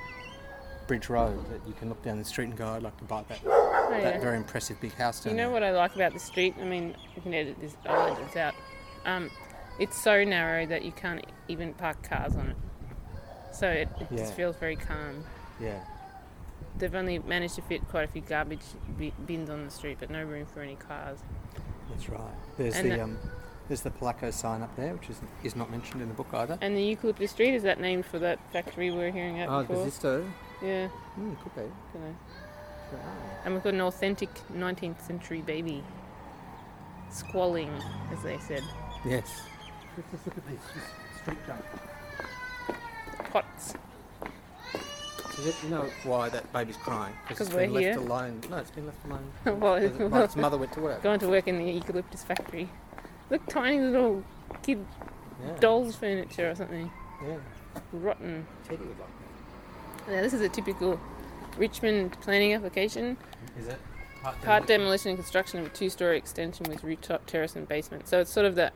S8: Bridge Road that you can look down the street and go, I'd like to buy that
S1: Oh,
S8: that
S1: yeah.
S8: very impressive big house down
S1: You know
S8: there.
S1: what I like about the street? I mean, you can edit this. I'll edit this out. Um, it's so narrow that you can't even park cars on it. So it, it
S8: Yeah.
S1: just feels very calm.
S8: Yeah,
S1: They've only managed to fit quite a few garbage bi- bins on the street, but no room for any cars.
S8: that's right. There's
S1: And
S8: the um, there's the Pelaco sign up there, which is is not mentioned in the book either.
S1: And the eucalyptus street is that named for that factory we were hearing about
S8: Oh,
S1: before?
S8: Bosisto.
S1: Yeah,
S8: Mm, could be.
S1: don't know.
S8: Wow.
S1: And we've got an authentic 19th century baby squalling, as they said.
S8: Yes. Just look at this. Just street junk.
S1: Pots.
S8: So you- you know why that baby's crying?
S1: 'Cause
S8: it's
S1: we're
S8: been left
S1: here.
S8: alone. No, it's been left alone.
S1: well,
S8: Because it- while its mother went to work.
S1: going to work in the eucalyptus factory. Look, tiny little kid
S8: Yeah.
S1: dolls furniture or something.
S8: Yeah.
S1: Rotten.
S8: Teddy would like
S1: Now, this is a typical Richmond planning application.
S8: Is it?
S1: Part demolition and construction of a two-story extension with rooftop terrace and basement. So it's sort of that,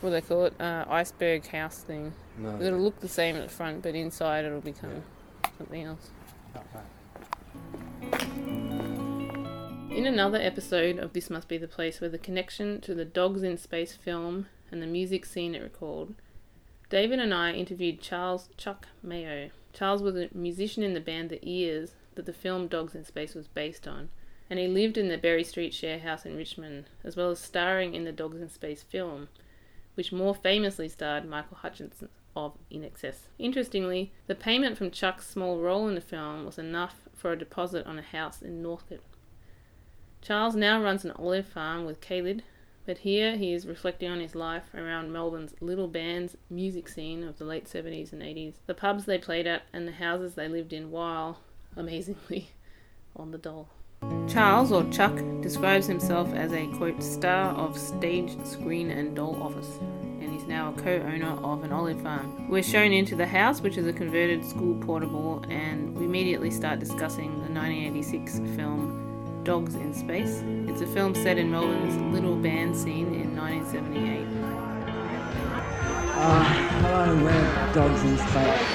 S1: what do they call it, uh, iceberg house thing.
S8: No.
S1: It'll look the same at the front, but inside it'll become something else.
S8: Okay.
S1: In another episode of This Must Be the Place, where the connection to the Dogs in Space film and the music scene it recalled, David and I interviewed Charles Chuck Meo. Charles was a musician in the band The Ears that the film Dogs in Space was based on, and he lived in the Berry Street share house in Richmond, as well as starring in the Dogs in Space film, which more famously starred Michael Hutchence of INXS. Interestingly, the payment from Chuck's small role in the film was enough for a deposit on a house in Northcote. Charles now runs an olive farm with Caled, but here he is reflecting on his life around Melbourne's little band's music scene of the late 70s and 80s, the pubs they played at, and the houses they lived in while, amazingly, on the dole. Charles, or Chuck, describes himself as a quote, star of stage, screen, and doll office, and he's now a co owner of an olive farm. We're shown into the house, which is a converted school portable, and we immediately start discussing the 1986 film Dogs in Space. It's a film set in Melbourne's little band scene in 1978.
S9: Uh, hello, we're dogs in space.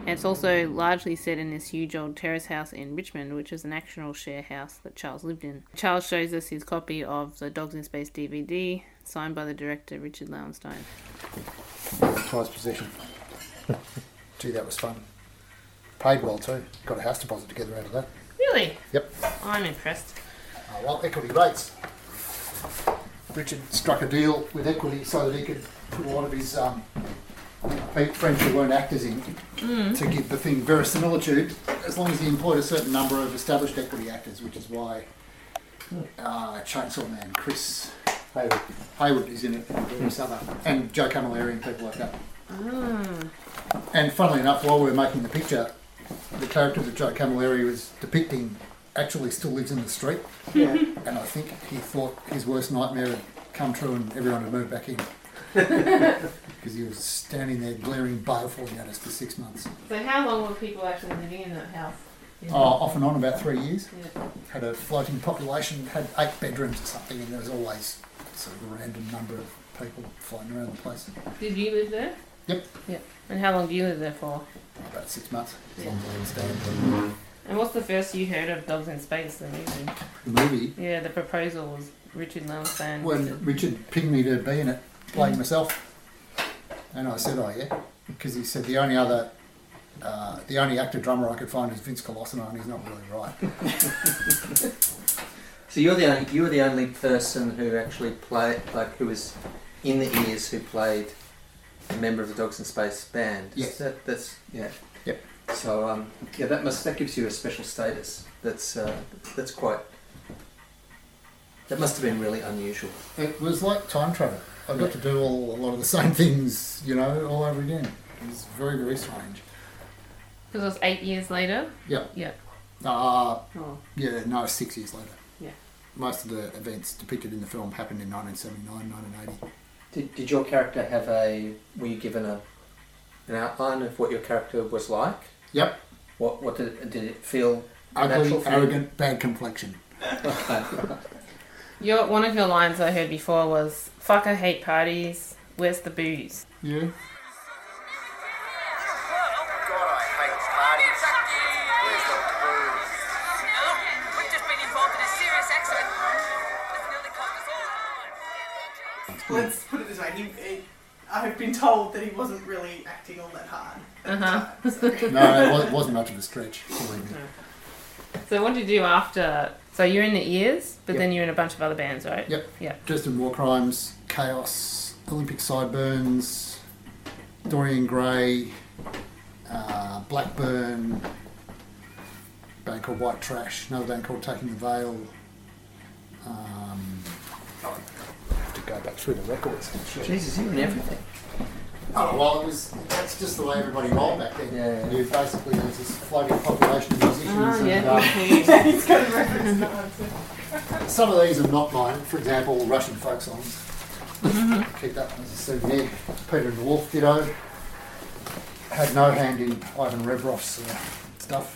S1: And it's also largely set in this huge old terrace house in Richmond, which is an actual share house that Charles lived in. Charles shows us his copy of the Dogs in Space DVD, signed by the director Richard Lowenstein.
S10: prized possession. Gee, that was fun. Paid well too. Got a house deposit together out of that.
S1: Really?
S10: Yep.
S1: I'm impressed.
S10: Uh, well, equity rates. Richard struck a deal with equity so that he could put a lot of his um, friends who weren't actors in to give the thing verisimilitude as long as he employed a certain number of established equity actors, which is why uh, Chainsaw Man, Chris Haywood, Haywood is in it, and various other, and Joe Camilleri and people like that. And funnily enough, while we were making the picture, the character that Joe Camilleri was depicting actually still lives in the street.
S8: Yeah.
S10: And I think he thought his worst nightmare had come true and everyone had moved back in. Because he was standing there glaring balefully at us for six months.
S1: So, how long were people actually living in that house?
S10: Uh, off and on about three years.
S1: Yeah.
S10: Had a floating population, had eight bedrooms or something, and there was always sort of a random number of people flying around the place.
S1: Did you live there?
S10: Yep.
S1: Yep. And how long do you live there for?
S10: About six months. As long as I understand.
S1: And what's the first you heard of Dogs in Space, the movie?
S10: The movie,
S1: Yeah, the proposal was Richard Lambsdale.
S10: when Richard pinged me to be in it, playing myself, and I said, "Oh yeah," because he said the only other, uh, the only actor drummer I could find is Vince Colosimo, and he's not really right.
S5: So you're the only, you were the only person who actually played, like who was in the ears who played a member of the Dogs in Space band.
S10: Yes.
S5: That, that's yeah.
S10: Yep.
S5: So um, yeah, that must that gives you a special status. That's uh, that's quite. That must have been really unusual.
S10: It was like time travel. I got to do all, a lot of the same things, you know, all over again. It was very, very strange.
S1: Because it was eight years later.
S10: Yeah.
S1: Yeah.
S10: Uh,
S1: Oh.
S10: yeah, no, six years later.
S1: Yeah.
S10: Most of the events depicted in the film happened in 1979, 1980.
S5: Did, did your character have a? Were you given a an outline of what your character was like?
S10: Yep.
S5: What what did it, did it feel?
S10: Ugly,
S5: natural you?
S10: arrogant, bad complexion.
S1: Your one of your lines I heard before was "Fuck, I hate parties. Where's the booze?"
S10: Yeah.
S11: Let's put it this way. He, he, I've been told that he wasn't really acting all that hard. at
S1: Uh-huh.
S11: time, so-
S10: No, it wasn't much of a stretch, believe me.
S1: So what did you do after? So you're in the ears, but
S10: Yep.
S1: then you're in a bunch of other bands, right?
S10: Yep.
S1: Yeah.
S10: Dressed in War Crimes, Chaos, Olympic Sideburns, Dorian Gray, uh, Blackburn, band called White Trash, another band called Taking the Veil. Um, I have to go back through the records.
S5: Jesus, you in everything.
S10: Oh well, it was. That's just the way everybody rolled back then.
S5: Yeah.
S10: You basically there's this floating population of musicians.
S1: Ah,
S10: and,
S1: yeah.
S10: um,
S11: He's got a reference that.
S10: Some of these are not mine. For example, Russian folk songs. Keep that one as a souvenir. Peter and the Wolf ditto. Had no hand in Ivan Rebroff's uh, stuff.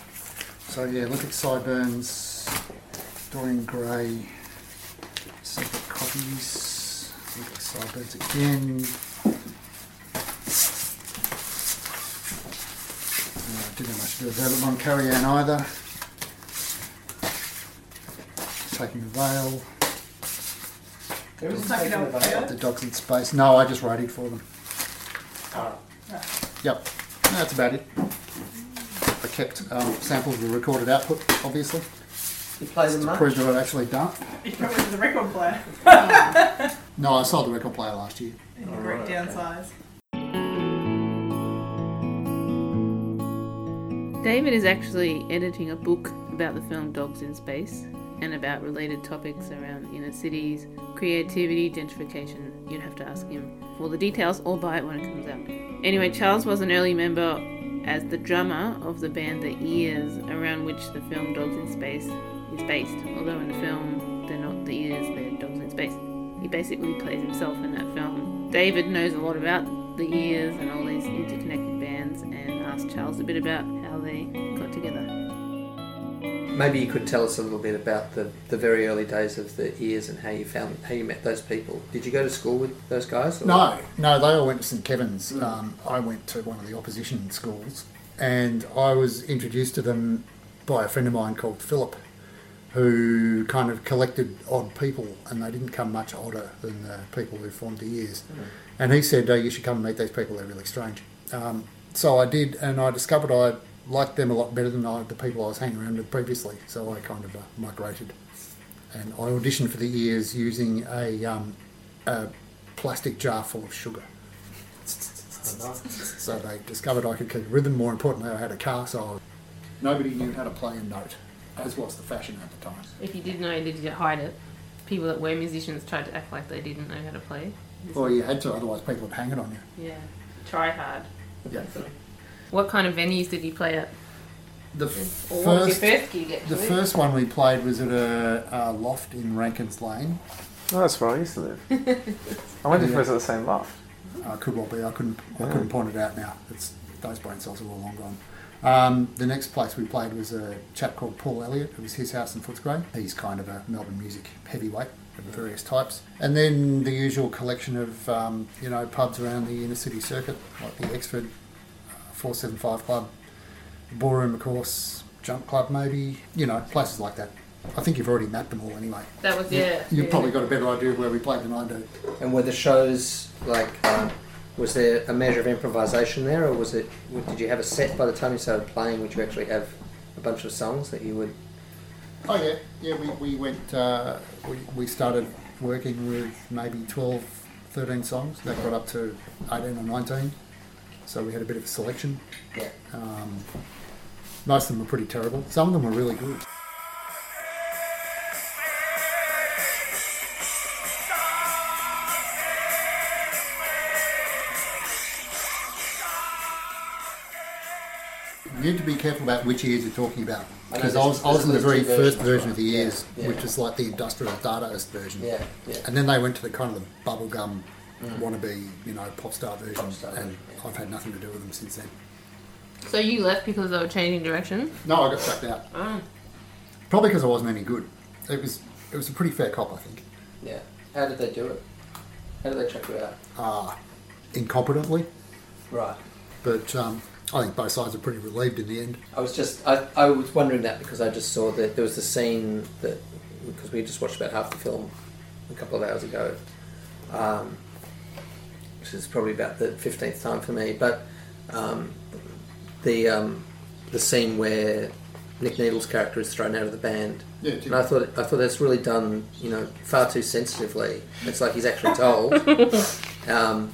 S10: So yeah, look at Sideburns, Dorian Gray, separate copies. Look at Sideburns again. Uh, didn't have much to do with that one. Carry Ann either. Taking the veil.
S11: There was Taking the Veil.
S10: The dogs in space. No, I just wrote it for them.
S5: Ah.
S10: Yep, that's about it. I kept um, samples of the recorded output, obviously,
S5: You play them
S10: to
S5: much?
S10: prove that I'd actually done it.
S11: You went with the record player.
S10: No, I sold the record player last year.
S11: And you great downsize.
S1: David is actually editing a book about the film Dogs in Space and about related topics around inner cities, creativity, gentrification. You'd have to ask him for the details or buy it when it comes out. Anyway, Charles was an early member as the drummer of the band The Ears, around which the film Dogs in Space is based. Although in the film they're not the ears, they're dogs in space. He basically plays himself in that film. David knows a lot about the ears and all these interconnected bands and asked Charles a bit about how they got together.
S5: Maybe you could tell us a little bit about the, the very early days of the ears and how you found how you met those people. Did you go to school with those guys? or-
S10: No, no, they all went to St Kevin's. Um, I went to one of the opposition schools, and I was introduced to them by a friend of mine called Philip, who kind of collected odd people, and they didn't come much odder than the people who formed the ears. And he said, oh, "You should come and meet these people. They're really strange." Um, so I did, and I discovered I liked them a lot better than I, the people I was hanging around with previously. So I kind of uh, migrated, and I auditioned for the ears using a, um, a plastic jar full of sugar. So they discovered I could keep rhythm. More importantly, I had a car, so nobody knew how to play a note, as was the fashion at the time.
S1: If you did know, did you hide it? People that were musicians tried to act like they didn't know how to play.
S10: Well, you had to, otherwise people would hang it on you.
S1: Yeah, try hard.
S10: Yeah.
S1: What kind of venues did you play at?
S10: The
S1: Or what your
S10: first,
S1: first gig
S10: the first one we played was at a, a loft in Rankins Lane.
S12: Oh, that's where I used to live. I wonder if it
S10: Yeah.
S12: was at the same loft.
S10: Uh, could well be. I couldn't. I couldn't point it out now. It's those brain cells are all long gone. Um, the next place we played was a chap called Paul Elliott. It was his house in Footscray. He's kind of a Melbourne music heavyweight. of various types. And then the usual collection of, um, you know, pubs around the inner city circuit, like the Exford uh, 475 Club, the Ballroom, of course, Jump Club, maybe, you know, places like that. I think you've already mapped them all anyway.
S1: That was yeah.
S10: You've
S1: yeah.
S10: probably got a better idea of where we played than I do.
S5: And were the shows like? Um, was there a measure of improvisation there, or was it? Did you have a set by the time you started playing? Would you actually have a bunch of songs that you would?
S10: Oh yeah, yeah. We, we went. Uh, we, we started working with maybe 12, 13 songs. That got up to eighteen or nineteen. So we had a bit of a selection.
S5: Yeah.
S10: Um, most of them were pretty terrible. Some of them were really good. You need to be careful about which ears you're talking about. Because I,
S5: there's-
S10: was, I was in the very first version of the
S5: right? Yeah,
S10: ears,
S5: yeah.
S10: which is like the industrial Dadaist version.
S5: Yeah, yeah.
S10: And then they went to the kind of the bubblegum
S5: Mm.
S10: wannabe, you know, pop star version.
S5: Pop star
S10: and I've had nothing to do with them since then.
S1: So you left because they were changing direction.
S10: No, I got chucked out.
S1: Oh.
S10: Probably because I wasn't any good. It was it was a pretty fair cop, I think.
S5: Yeah. How did they do it? How did they check you out?
S10: Uh, incompetently,
S5: Right.
S10: but um, I think both sides are pretty relieved in the end.
S5: I was just I, I was wondering that because I just saw that there was the scene that because we just watched about half the film a couple of hours ago, um, which is probably about the fifteenth time for me. But um, the um, the scene where Nique Needles' character is thrown out of the band.
S10: Yeah,
S5: and I thought I thought that's really done, you know, far too sensitively. It's like he's actually told, um,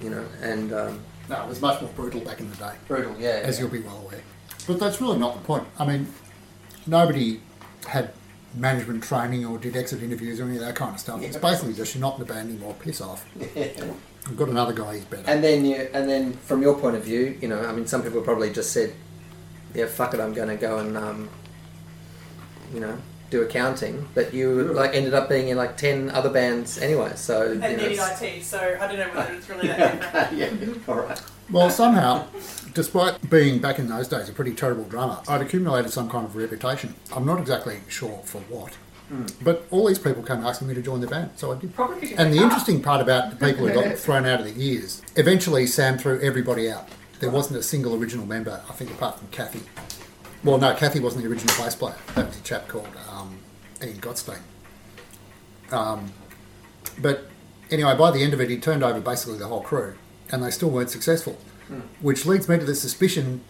S5: you know, and um,
S10: No, it was much more brutal back in the day.
S5: Brutal, yeah,
S10: As
S5: yeah.
S10: you'll be well aware. But that's really not the point. I mean, nobody had management training or did exit interviews or any of that kind of stuff. It's basically just you're not in the band anymore, piss off. I've got another guy, he's better.
S5: And then you, and then from your point of view, you know, I mean, some people probably just said, "Yeah, fuck it, I'm going to go and, um, you know, do accounting." But you like ended up being in like ten other bands anyway. So
S11: And
S5: you know,
S11: needed IT, so I don't know whether it's really that different.
S5: yeah, all right.
S10: Well, somehow, despite being back in those days a pretty terrible drummer, I'd accumulated some kind of reputation. I'm not exactly sure for what. Hmm. But all these people came asking me to join the band, so I did.
S11: Probably 'cause you
S10: And the
S11: make
S10: interesting part about the people who got thrown out of the ears, eventually Sam threw everybody out. There wasn't a single original member, I think, apart from Kathy. Well, no, Kathy wasn't the original bass player. That was a chap called um, Ian Gottstein. Um, but anyway, by the end of it, he turned over basically the whole crew, and they still weren't successful,
S5: Hmm.
S10: which leads me to the suspicion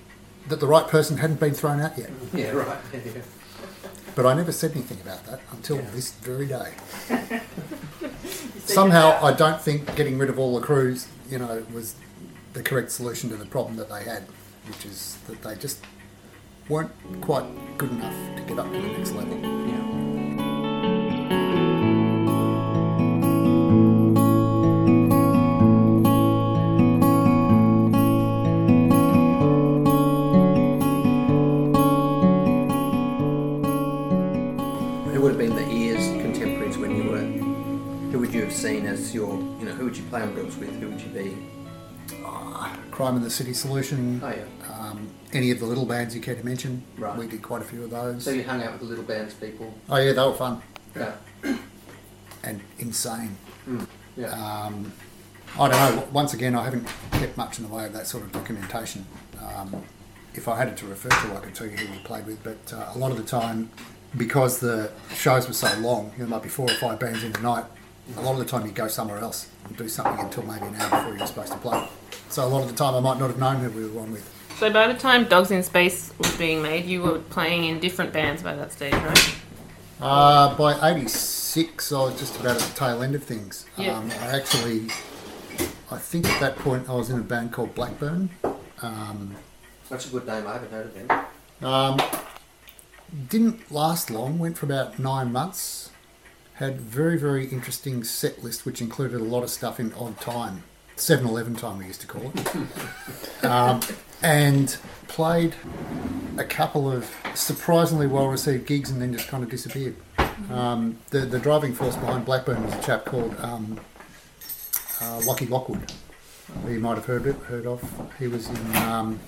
S10: that the right person hadn't been thrown out yet.
S5: Yeah, right. Yeah.
S10: But I never said anything about that until this very day. Somehow, I don't think getting rid of all the crews, you know, was the correct solution to the problem that they had, which is that they just weren't quite good enough to get up to the next level.
S5: Who would have been the ears contemporaries when you were? Who would you have seen as your? You know, who would you play on bills with? Who would you be?
S10: Crime and the City Solution.
S5: Oh yeah.
S10: Um, any of the little bands you care to mention?
S5: Right.
S10: We did quite a few of those.
S5: So you hung out with the little bands people.
S10: Oh yeah, they were fun
S5: Yeah.
S10: and insane.
S5: Mm. Yeah.
S10: Um, I don't know. Once again, I haven't kept much in the way of that sort of documentation. Um, if I had it to refer to, I could tell you who we played with, but uh, a lot of the time, because the shows were so long, there might be four or five bands in a night. A lot of the time, you go somewhere else and do something until maybe an hour before you're supposed to play. So a lot of the time, I might not have known who we were on with.
S1: So by the time Dogs in Space was being made, you were playing in different bands by that stage, right?
S10: Uh, by '86, I was just about at the tail end of things.
S1: Yeah.
S10: Um, I actually, I think at that point, I was in a band called Blackburn. Um,
S5: That's a good name. I haven't heard of them.
S10: Um, didn't last long. Went for about nine months. Had very very interesting set list, which included a lot of stuff in odd time, 7-Eleven time we used to call it, um, and played a couple of surprisingly well received gigs, and then just kind of disappeared. Um, the the driving force behind Blackburn was a chap called um, uh, Lockie Lockwood, who you might have heard heard of. He was in. Um,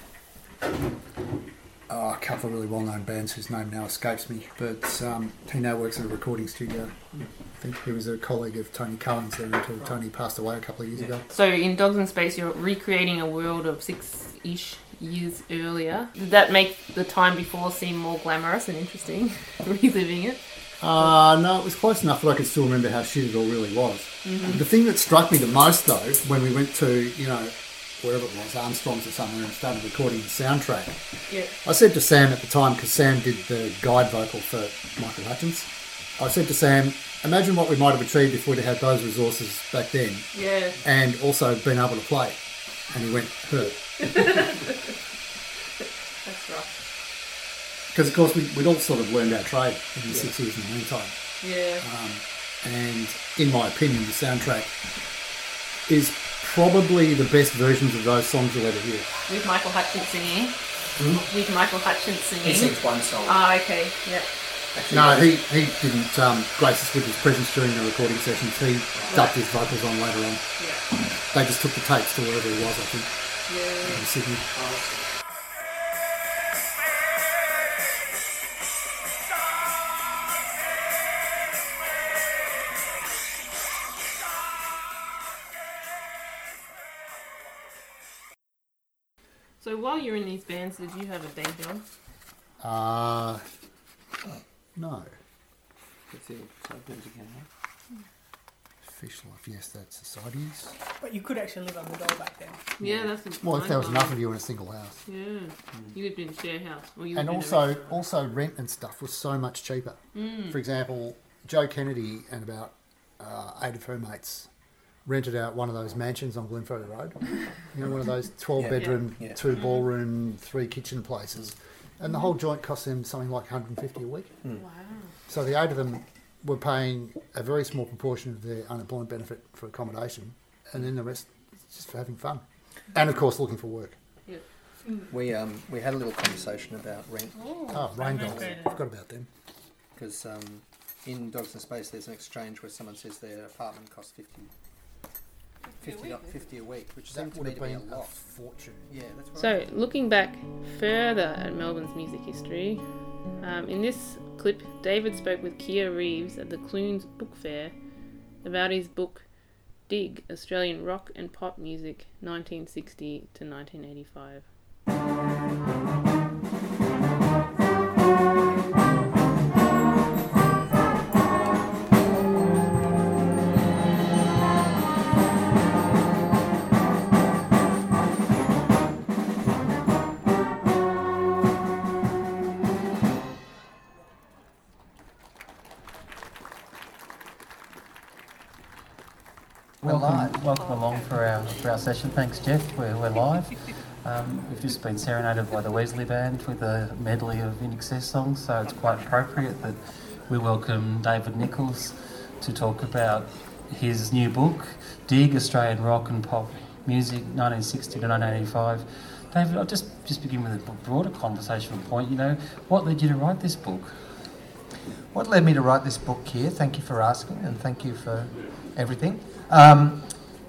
S10: oh, a couple of really well-known bands whose name now escapes me, but um, he now works at a recording studio. I think he was a colleague of Tony Cohen's there until Tony passed away a couple of years ago.
S1: So in Dogs in Space, you're recreating a world of six-ish years earlier. Did that make the time before seem more glamorous and interesting, reliving it?
S10: Uh, no, it was close enough that I could still remember how shit it all really was.
S1: Mhm.
S10: The thing that struck me the most, though, when we went to, you know, wherever it was, Armstrong's or somewhere, and started recording the soundtrack,
S1: Yeah.
S10: I said to Sam at the time, because Sam did the guide vocal for Michael Hutchence, I said to Sam, imagine what we might have achieved if we'd had those resources back then,
S1: Yeah.
S10: and also been able to play. And he went, hurt.
S1: That's rough.
S10: Because, of course, we, we'd all sort of learned our trade in the six years in the meantime.
S1: Yeah.
S10: Um, and in my opinion, the soundtrack is probably the best versions of those songs you'll ever hear.
S1: With Michael Hutchence singing.
S10: Hmm?
S1: With Michael Hutchence singing.
S10: He sings one song.
S1: Ah, okay. Yep.
S10: No, he, he didn't um, grace us with his presence during the recording sessions. He dubbed his vocals on later on. Yeah. They just took the tapes to wherever he was, I think.
S1: Yeah.
S10: In Sydney.
S1: So while you're in these bands, did you have a day job?
S10: Uh, no. Fish life, yes, that's societies.
S11: But you could actually live on the dole back then.
S1: Yeah, that's the
S10: Well, if there was enough of you in a single house.
S1: Yeah. You lived in a share house. Or you
S10: and
S1: lived in a
S10: also
S1: restaurant.
S10: also rent and stuff was so much cheaper.
S1: Mm.
S10: For example, Jo Kennedy and about uh, eight of her mates rented out one of those mansions on Glenferrie Road. You know, one of those twelve
S5: Yeah.
S10: bedroom,
S5: Yeah. Yeah.
S10: two ballroom, three kitchen places, and the whole joint cost them something like 150 a week.
S5: Mm.
S1: Wow.
S10: So the eight of them were paying a very small proportion of their unemployment benefit for accommodation, and then the rest just for having fun, and of course looking for work.
S1: Yeah.
S5: We um, we had a little conversation about rent.
S10: Oh, rain dogs! I forgot about them.
S5: Because um, in Dogs in Space, there's an exchange where someone says their apartment costs 50, 50, a, 50 a week, which
S10: That
S5: seemed to
S10: would
S5: me
S10: have
S5: to be a
S10: been a
S5: lot.
S10: fortune.
S5: Yeah, that's what I
S1: So, looking back further at Melbourne's music history, um, in this clip, David spoke with Kia Reeves at the Clunes Book Fair about his book Dig Australian Rock and Pop Music 1960 to 1985.
S13: For our, session. Thanks, Jeff. We're, we're live. Um, we've just been serenaded by the Wesley Band with a medley of INXS songs, so it's quite appropriate that we welcome David Nichols to talk about his new book, Dig Australian Rock and Pop Music 1960 to 1985. David, I'll just, just begin with a broader conversational point. You know, what led you to write this book?
S7: What led me to write this book here? Thank you for asking, and thank you for everything. Um,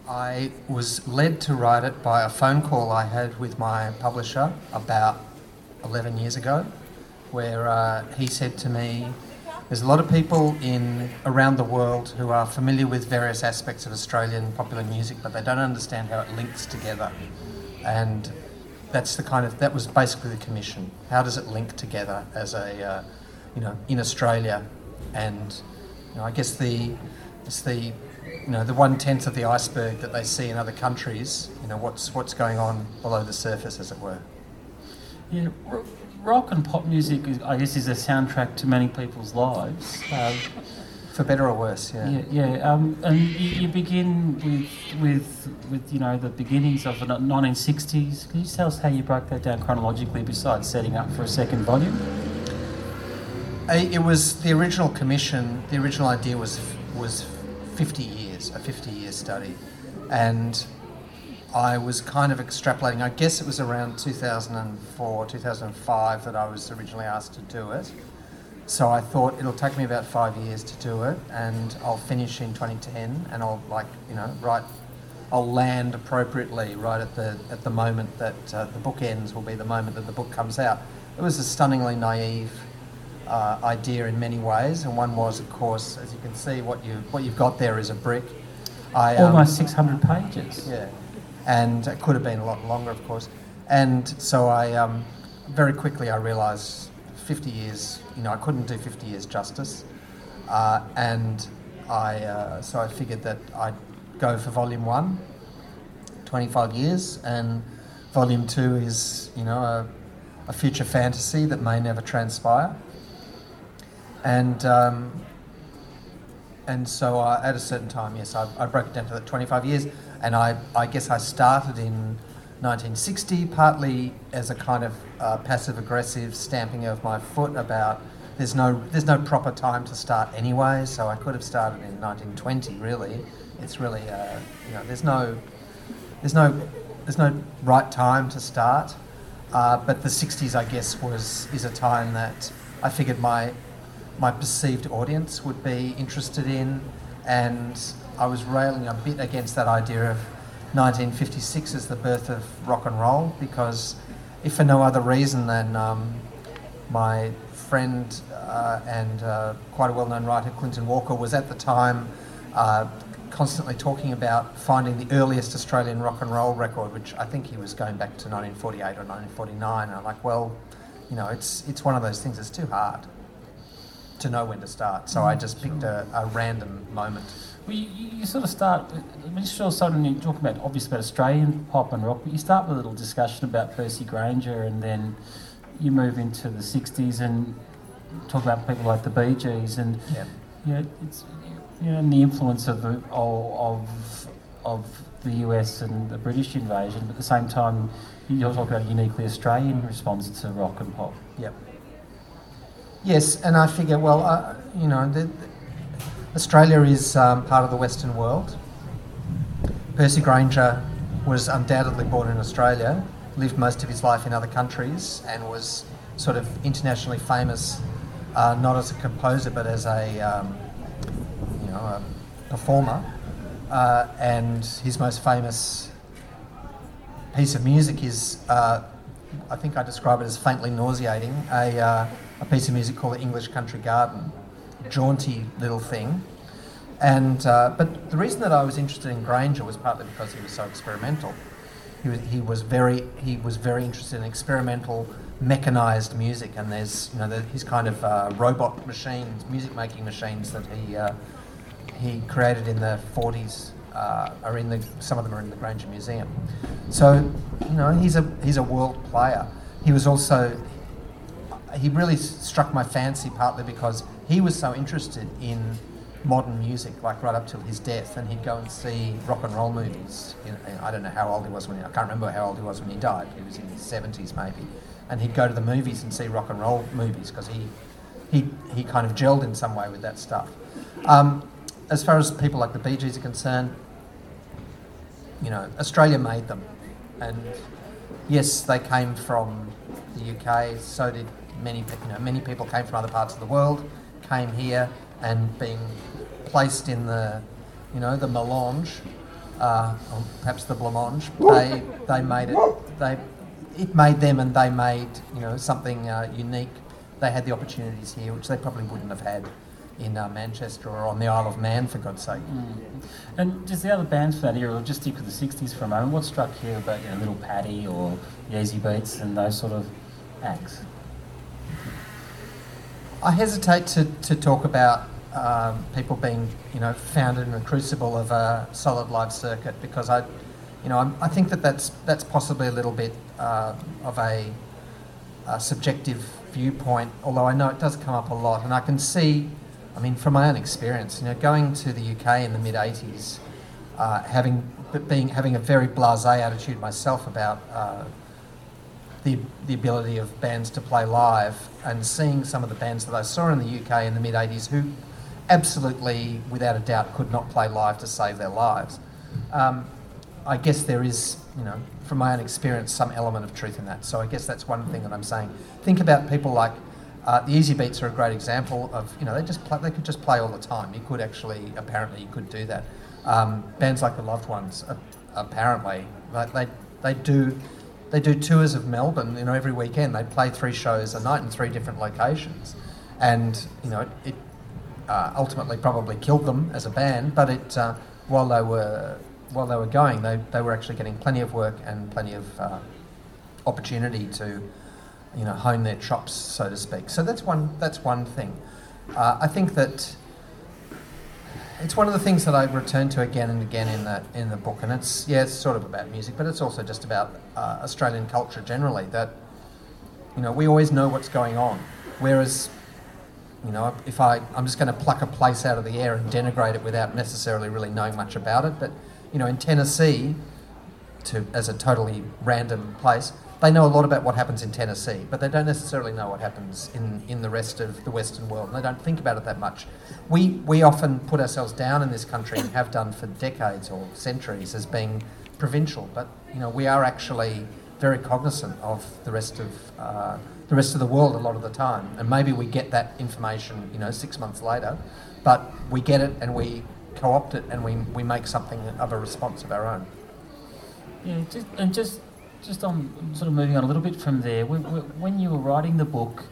S7: I was led to write it by a phone call I had with my publisher about 11 years ago, where uh, he said to me, "There's a lot of people in around the world who are familiar with various aspects of Australian popular music, but they don't understand how it links together." And that's the kind of that was basically the commission. How does it link together as a uh, you know in Australia, and you know I guess the it's the you know the one tenth of the iceberg that they see in other countries. You know what's what's going on below the surface, as it were.
S13: Yeah, r- rock and pop music, is, I guess, is a soundtrack to many people's lives. Um,
S7: For better or worse, yeah.
S13: Yeah, yeah. Um, and you, you begin with, with, with, you know, the beginnings of the 1960s. Can you tell us how you broke that down chronologically besides setting up for a second volume?
S7: It was the original commission. The original idea was was 50 years, a 50 year study, and I was kind of extrapolating. I guess it was around 2004, 2005 that I was originally asked to do it. So I thought it'll take me about five years to do it, and I'll finish in 2010, and I'll like you know write. I'll land appropriately right at the at the moment that uh, the book ends will be the moment that the book comes out. it was a stunningly naive uh, idea in many ways, and one was, of course, as you can see, what you what you've got there is a brick. I, um,
S13: Almost 600 pages.
S7: Yeah, and it could have been a lot longer, of course. And so I um, very quickly I realised 50 years, you know, I couldn't do 50 years justice, uh, and I uh, so I figured that I'd go for volume one, 25 years, and volume two is, you know, a, a future fantasy that may never transpire. And um, and so uh, at a certain time, yes, I, I broke it down to that 25 years, and I, I guess I started in 1960, partly as a kind of uh, passive aggressive stamping of my foot about there's no there's no proper time to start anyway, so I could have started in 1920. Really, it's really uh, you know there's no there's no there's no right time to start, uh, but the 60s I guess was is a time that I figured my my perceived audience would be interested in, and I was railing a bit against that idea of 1956 as the birth of rock and roll because, if for no other reason than um, my friend uh, and uh, quite a well-known writer, Clinton Walker, was at the time uh, constantly talking about finding the earliest Australian rock and roll record, which I think he was going back to 1948 or 1949. And I'm like, well, you know, it's it's one of those things. It's too hard to know when to start. So I mm. just picked a, a random moment.
S13: Well, you, you sort of start, when you sort of start and you talk about, obviously about Australian pop and rock, but you start with a little discussion about Percy Grainger and then you move into the 60s and talk about people like the Bee Gees and,
S7: Yeah.
S13: you know, it's, you know, and the influence of the, of, of the US and the British invasion, but at the same time, you're talking about a uniquely Australian response to rock and pop.
S7: Yep. Yes, and I figure, well, uh, you know, the, Australia is um, part of the Western world. Percy Grainger was undoubtedly born in Australia, lived most of his life in other countries, and was sort of internationally famous, uh, not as a composer but as a, um, you know, a performer. Uh, and his most famous piece of music is, uh, I think I describe it as faintly nauseating, a, uh, a piece of music called the English Country Garden, jaunty little thing. And uh, but the reason that I was interested in Grainger was partly because he was so experimental. He was, he was very he was very interested in experimental mechanized music, and there's you know the, his kind of uh, robot machines, music making machines that he uh, he created in the 40s uh, are in the some of them are in the Grainger Museum. So you know he's a he's a world player. He was also he really struck my fancy partly because he was so interested in modern music, like right up till his death, and he'd go and see rock and roll movies. You know, I don't know how old he was when he, I can't remember how old he was when he died. He was in his seventies maybe, and he'd go to the movies and see rock and roll movies because he he he kind of gelled in some way with that stuff. Um, as far as people like the Bee Gees are concerned, you know, Australia made them, and yes, they came from the UK. So did many, you know, many people came from other parts of the world, came here, and being placed in the, you know, the melange, uh, or perhaps the blancmange. They they made it. They it made them, and they made you know something uh, unique. They had the opportunities here, which they probably wouldn't have had in uh, Manchester or on the Isle of Man, for God's sake.
S13: And just the other bands for that era, just stick with the 60s for a moment. What struck you about you know, Little Pattie or Easybeats and those sort of acts?
S7: I hesitate to, to talk about um, people being, you know, founded in the crucible of a solid live circuit because I, you know, I'm, I think that that's that's possibly a little bit uh, of a, a subjective viewpoint. Although I know it does come up a lot, and I can see, I mean, from my own experience, you know, going to the UK in the mid '80s, uh, having being having a very blasé attitude myself about. Uh, the, the ability of bands to play live and seeing some of the bands that I saw in the UK in the mid 80s who absolutely, without a doubt, could not play live to save their lives. Um, I guess there is, you know, from my own experience, some element of truth in that. So I guess that's one thing that I'm saying. Think about people like uh, the Easybeats are a great example of, you know, they just play, they could just play all the time. You could actually, apparently, you could do that. Um, bands like the Loved Ones, uh, apparently, like they they do they do tours of Melbourne. You know, every weekend they play three shows a night in three different locations, and you know it uh, ultimately probably killed them as a band. But it uh, while they were while they were going, they, they were actually getting plenty of work and plenty of uh, opportunity to you know hone their chops, so to speak. So that's one that's one thing. Uh, I think that it's one of the things that I return to again and again in the in the book, and it's yeah, it's sort of about music, but it's also just about uh, Australian culture generally. That you know we always know what's going on, whereas you know if I I'm just going to pluck a place out of the air and denigrate it without necessarily really knowing much about it, but you know in Tennessee, to as a totally random place, they know a lot about what happens in Tennessee, but they don't necessarily know what happens in, in the rest of the Western world, and they don't think about it that much. We, we often put ourselves down in this country and have done for decades or centuries as being provincial, but you know we are actually very cognizant of the rest of uh, the rest of the world a lot of the time, and maybe we get that information you know six months later, but we get it and we co-opt it and we, we make something of a response of our own.
S13: Yeah, just, and just just on sort of moving on a little bit from there. When, when you were writing the book,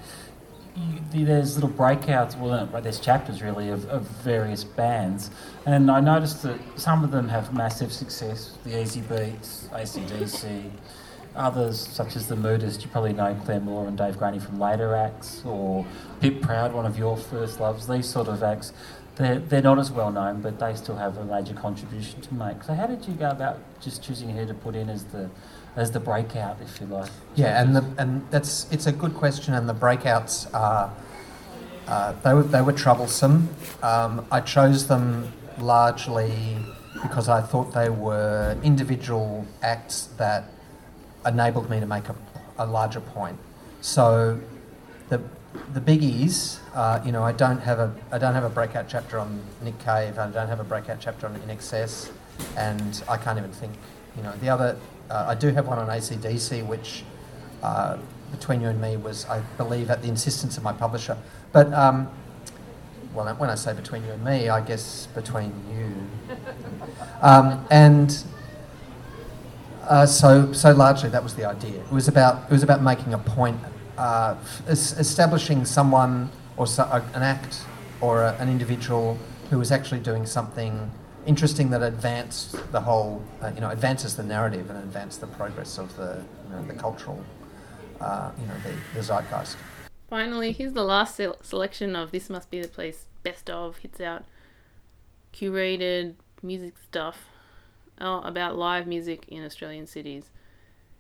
S13: you, there's little breakouts, well, there's chapters really of, of various bands, and I noticed that some of them have massive success. The Easybeats, ACDC. Others, such as the Moodists, you probably know Clare Moore and Dave Graney from later acts, or Pip Proud, one of your first loves. These sort of acts, they're, they're not as well known, but they still have a major contribution to make. So, how did you go about just choosing who to put in as the as the breakout, if you like.
S7: Yeah, and the, and that's it's a good question, and the breakouts are uh, they were they were troublesome. Um, I chose them largely because I thought they were individual acts that enabled me to make a, a larger point. So the the biggies, uh, you know, I don't have a I don't have a breakout chapter on Nick Cave. I don't have a breakout chapter on INXS, and I can't even think. You know, the other uh, I do have one on ACDC, which uh, between you and me was, I believe, at the insistence of my publisher. But um, well, when I say between you and me, I guess between you. Um, and uh, so, so largely that was the idea. It was about it was about making a point, uh, establishing someone or so, an act or a, an individual who was actually doing something interesting that advanced the whole, uh, you know, advances the narrative and advances the progress of the, you know, the cultural, uh, you know, the, the zeitgeist.
S1: Finally, here's the last se- selection of This Must Be the Place best of hits out curated music stuff uh, about live music in Australian cities.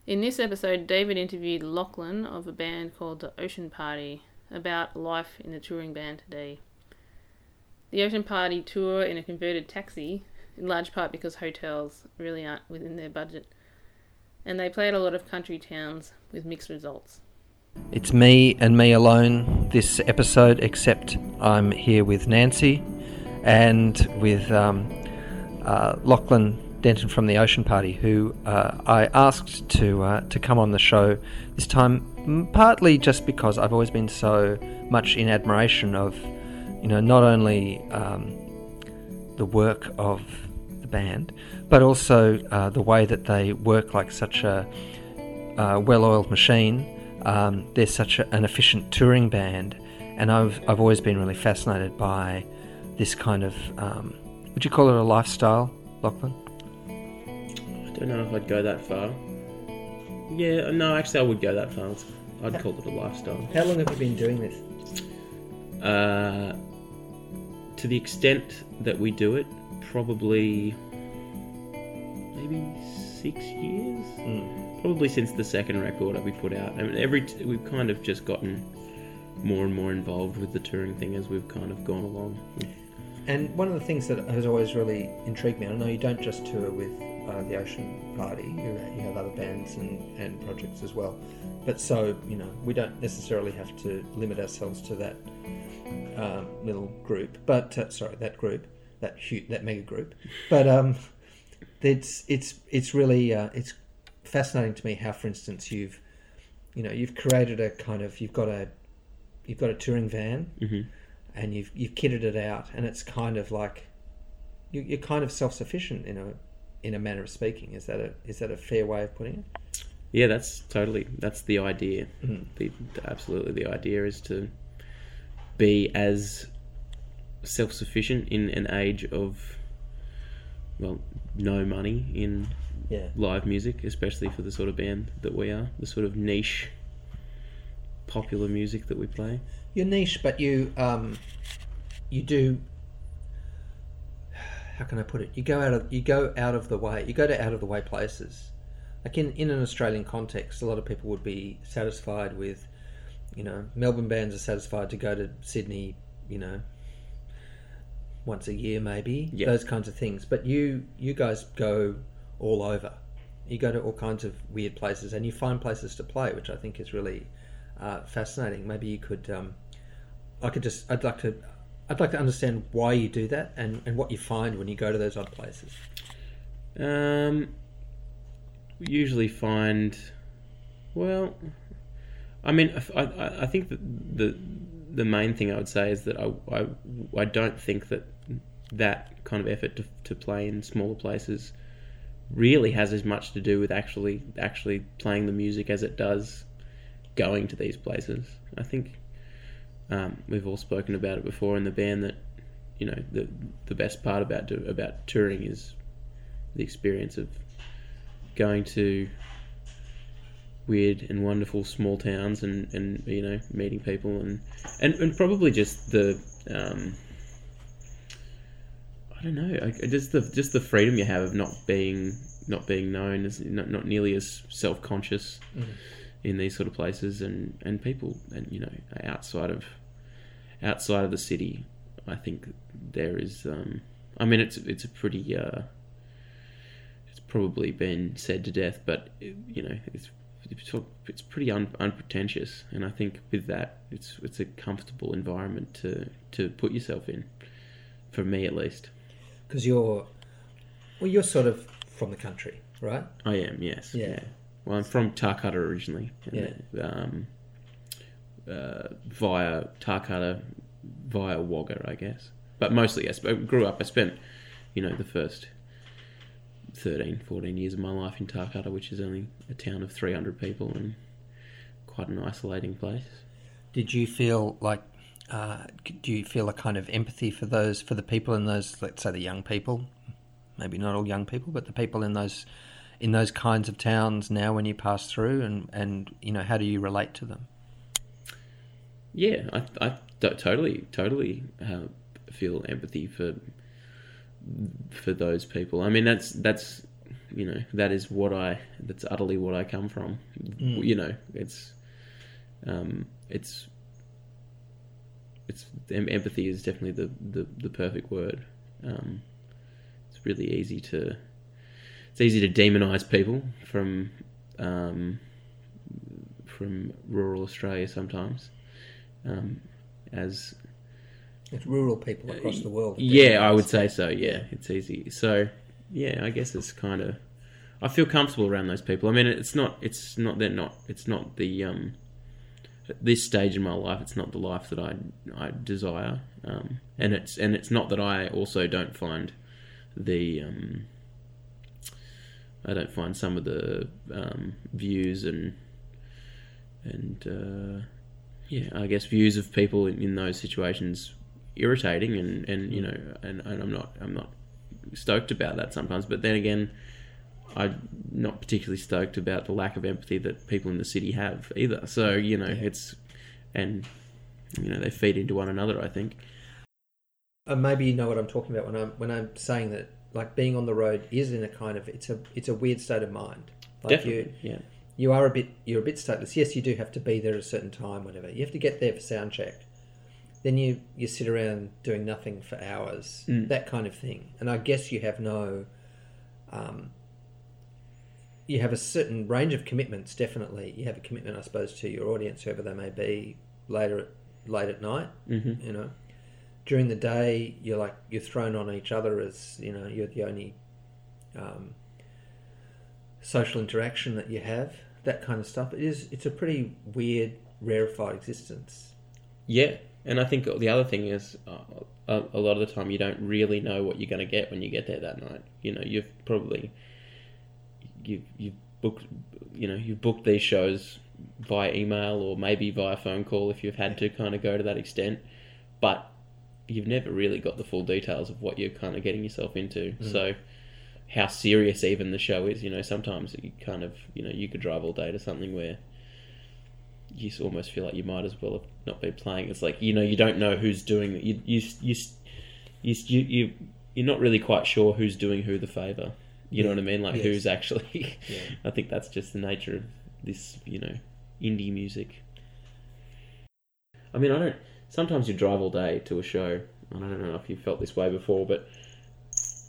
S1: In this episode, David interviewed Lachlan of a band called the Ocean Party about life in the touring band today. The Ocean Party tour in a converted taxi, in large part because hotels really aren't within their budget. And they played a lot of country towns with mixed results.
S5: It's me and me alone this episode, except I'm here with Nancy and with um, uh, Lachlan Denton from the Ocean Party, who uh, I asked to uh, to come on the show this time, partly just because I've always been so much in admiration of you know, not only um, the work of the band, but also uh, the way that they work like such a uh, well-oiled machine. Um, they're such a, an efficient touring band, and I've I've always been really fascinated by this kind of. Um, would you call it a lifestyle, Lachlan?
S14: I don't know if I'd go that far. Yeah, no, actually, I would go that far. I'd call it a lifestyle.
S5: How long have you been doing this?
S14: Uh, to the extent that we do it, probably maybe six years.
S5: Mm.
S14: Probably since the second record that we put out. I mean, every t- we've kind of just gotten more and more involved with the touring thing as we've kind of gone along.
S5: And one of the things that has always really intrigued me, I know you don't just tour with uh, the Ocean Party, you, you have other bands and, and projects as well. But so, you know, we don't necessarily have to limit ourselves to that um, little group, but uh, sorry, that group, that huge, that mega group. But um, it's it's it's really uh, it's fascinating to me how, for instance, you've you know you've created a kind of you've got a you've got a touring van,
S14: mm-hmm.
S5: and you've you've kitted it out, and it's kind of like you, you're kind of self sufficient in a in a manner of speaking. Is that a is that a fair way of putting it?
S14: yeah, that's totally that's the idea.
S5: Mhm.
S14: The, the- absolutely, the idea is to be as self-sufficient in an age of well, no money in
S5: Yeah.
S14: live music, especially for the sort of band that we are, the sort of niche popular music that we play.
S5: You're niche, but you um, you do. How can I put it? You go out of you go out of the way. You go to out of the way places. Like in, in an Australian context, a lot of people would be satisfied with, you know, Melbourne bands are satisfied to go to Sydney, you know, once a year maybe.
S14: Yeah.
S5: Those kinds of things. But you you guys go all over. You go to all kinds of weird places, and you find places to play, which I think is really uh, fascinating. Maybe you could. Um, I could just. I'd like to. I'd like to understand why you do that and, and what you find when you go to those odd places.
S14: Um, we usually find, well, I mean, I, I, think that the the main thing I would say is that I, I, I don't think that that kind of effort to, to play in smaller places really has as much to do with actually actually playing the music as it does going to these places. I think um, we've all spoken about it before in the band that you know the the best part about about touring is the experience of going to weird and wonderful small towns and, and you know meeting people and and, and probably just the um, I don't know I, just the just the freedom you have of not being not being known as not, not nearly as self conscious
S5: Mhm.
S14: in these sort of places and and people and you know outside of outside of the city I think there is um, I mean it's it's a pretty uh, it's probably been said to death but you know it's it's, it's pretty un, unpretentious and I think with that it's it's a comfortable environment to to put yourself in for me at least
S5: Because you're, well, you're sort of from the country, right?
S14: I am, yes.
S5: Yeah.
S14: Well, I'm from Tarcutta originally. and
S5: Yeah.
S14: Um, uh, via Tarcutta, via Wagga, I guess. But mostly, yes. But I grew up, I spent, you know, the first 13, 14 years of my life in Tarcutta, which is only a town of 300 people and quite an isolating place.
S5: Did you feel like, uh, do you feel a kind of empathy for those, for the people in those, let's say the young people, maybe not all young people, but the people in those, in those kinds of towns now when you pass through, and and you know how do you relate to them?
S14: Yeah, I totally, totally uh, feel empathy for for those people. I mean, that's that's you know that is what I that's utterly what I come from.
S5: Mm.
S14: You know, it's um, it's it's em- empathy is definitely the the, the perfect word. Um, it's really easy to it's easy to demonize people from um, from rural Australia sometimes. Um, as
S5: It's rural people across the world.
S14: yeah, I would say so. Yeah, it's easy. So yeah, I guess it's kind of. I feel comfortable around those people. I mean, it's not. It's not. They're not. It's not the. Um, at this stage in my life, it's not the life that I I desire. Um, and it's and it's not that I also don't find the. Um, I don't find some of the um, views and and uh, yeah, I guess views of people in, in those situations irritating and, and you mm. know and, and I'm not I'm not stoked about that sometimes but then again I'm not particularly stoked about the lack of empathy that people in the city have either so you know it's and you know they feed into one another I think
S5: maybe you know what I'm talking about when I'm when I'm saying that like being on the road is in a kind of it's a it's a weird state of mind. Like
S14: Definitely,
S5: you,
S14: yeah.
S5: You are a bit you're a bit stateless. Yes, you do have to be there at a certain time, whatever. You have to get there for sound check. Then you you sit around doing nothing for hours,
S14: Mm.
S5: that kind of thing. And I guess you have no. Um, you have a certain range of commitments. Definitely, you have a commitment, I suppose, to your audience, whoever they may be, later at, late at night.
S14: Mhm.
S5: You know, during the day, you're like you're thrown on each other as you know you're the only um, social interaction that you have. That kind of stuff. It is. It's a pretty weird, rarefied existence.
S14: Yeah, and I think the other thing is uh, a, a lot of the time you don't really know what you're going to get when you get there that night. You know, you've probably you've you've booked, you know, you've booked these shows via email or maybe via phone call if you've had to kind of go to that extent, but you've never really got the full details of what you're kind of getting yourself into.
S5: Mm.
S14: So, how serious even the show is, you know, sometimes you kind of, you know, you could drive all day to something where you almost feel like you might as well have not been playing. It's like you know you don't know who's doing it. You you you you you, you you're not really quite sure who's doing who the favor. You know what I mean? Like
S5: Yes.
S14: who's actually.
S5: Yeah.
S14: I think that's just the nature of this, you know, indie music. I mean, I don't. Sometimes you drive all day to a show. and I don't know if you felt this way before, but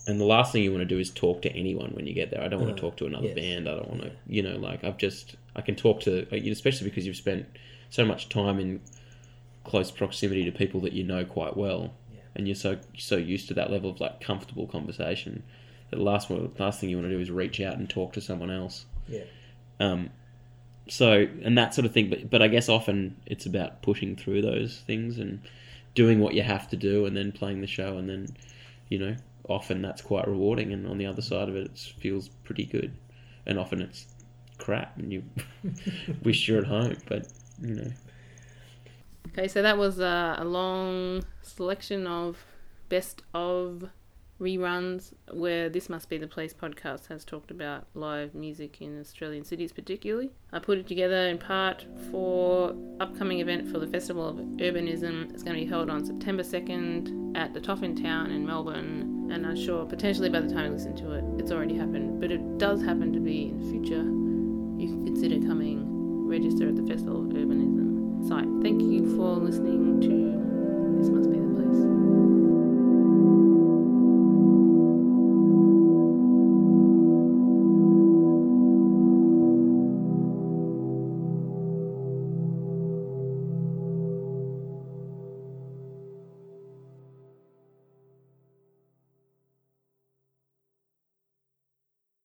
S14: and the last thing you want to do is talk to anyone when you get there. I don't want
S5: Uh,
S14: to talk to another
S5: yes.
S14: band. I don't want to, you know, like I've just I can talk to, like, especially because you've spent so much time in close proximity to people that you know quite well, and you're so so used to that level of like comfortable conversation. that The last one, last thing you want to do is reach out and talk to someone else.
S5: Yeah.
S14: Um, so and that sort of thing, but but I guess often it's about pushing through those things and doing what you have to do, and then playing the show, and then you know often that's quite rewarding, and on the other side of it, it feels pretty good, and often it's crap, and you wish you're at home, but you know.
S1: Okay, so that was uh, a long selection of best of reruns where This Must Be the Place podcast has talked about live music in Australian cities, particularly. I put it together in part for upcoming event for the Festival of Urbanism. It's going to be held on September 2nd at the Toff in Town in Melbourne, and I'm sure potentially by the time you listen to it, it's already happened. But it does happen to be in the future, you consider coming, register at the Festival of Urbanism site. Thank you for listening to This Must Be the Place.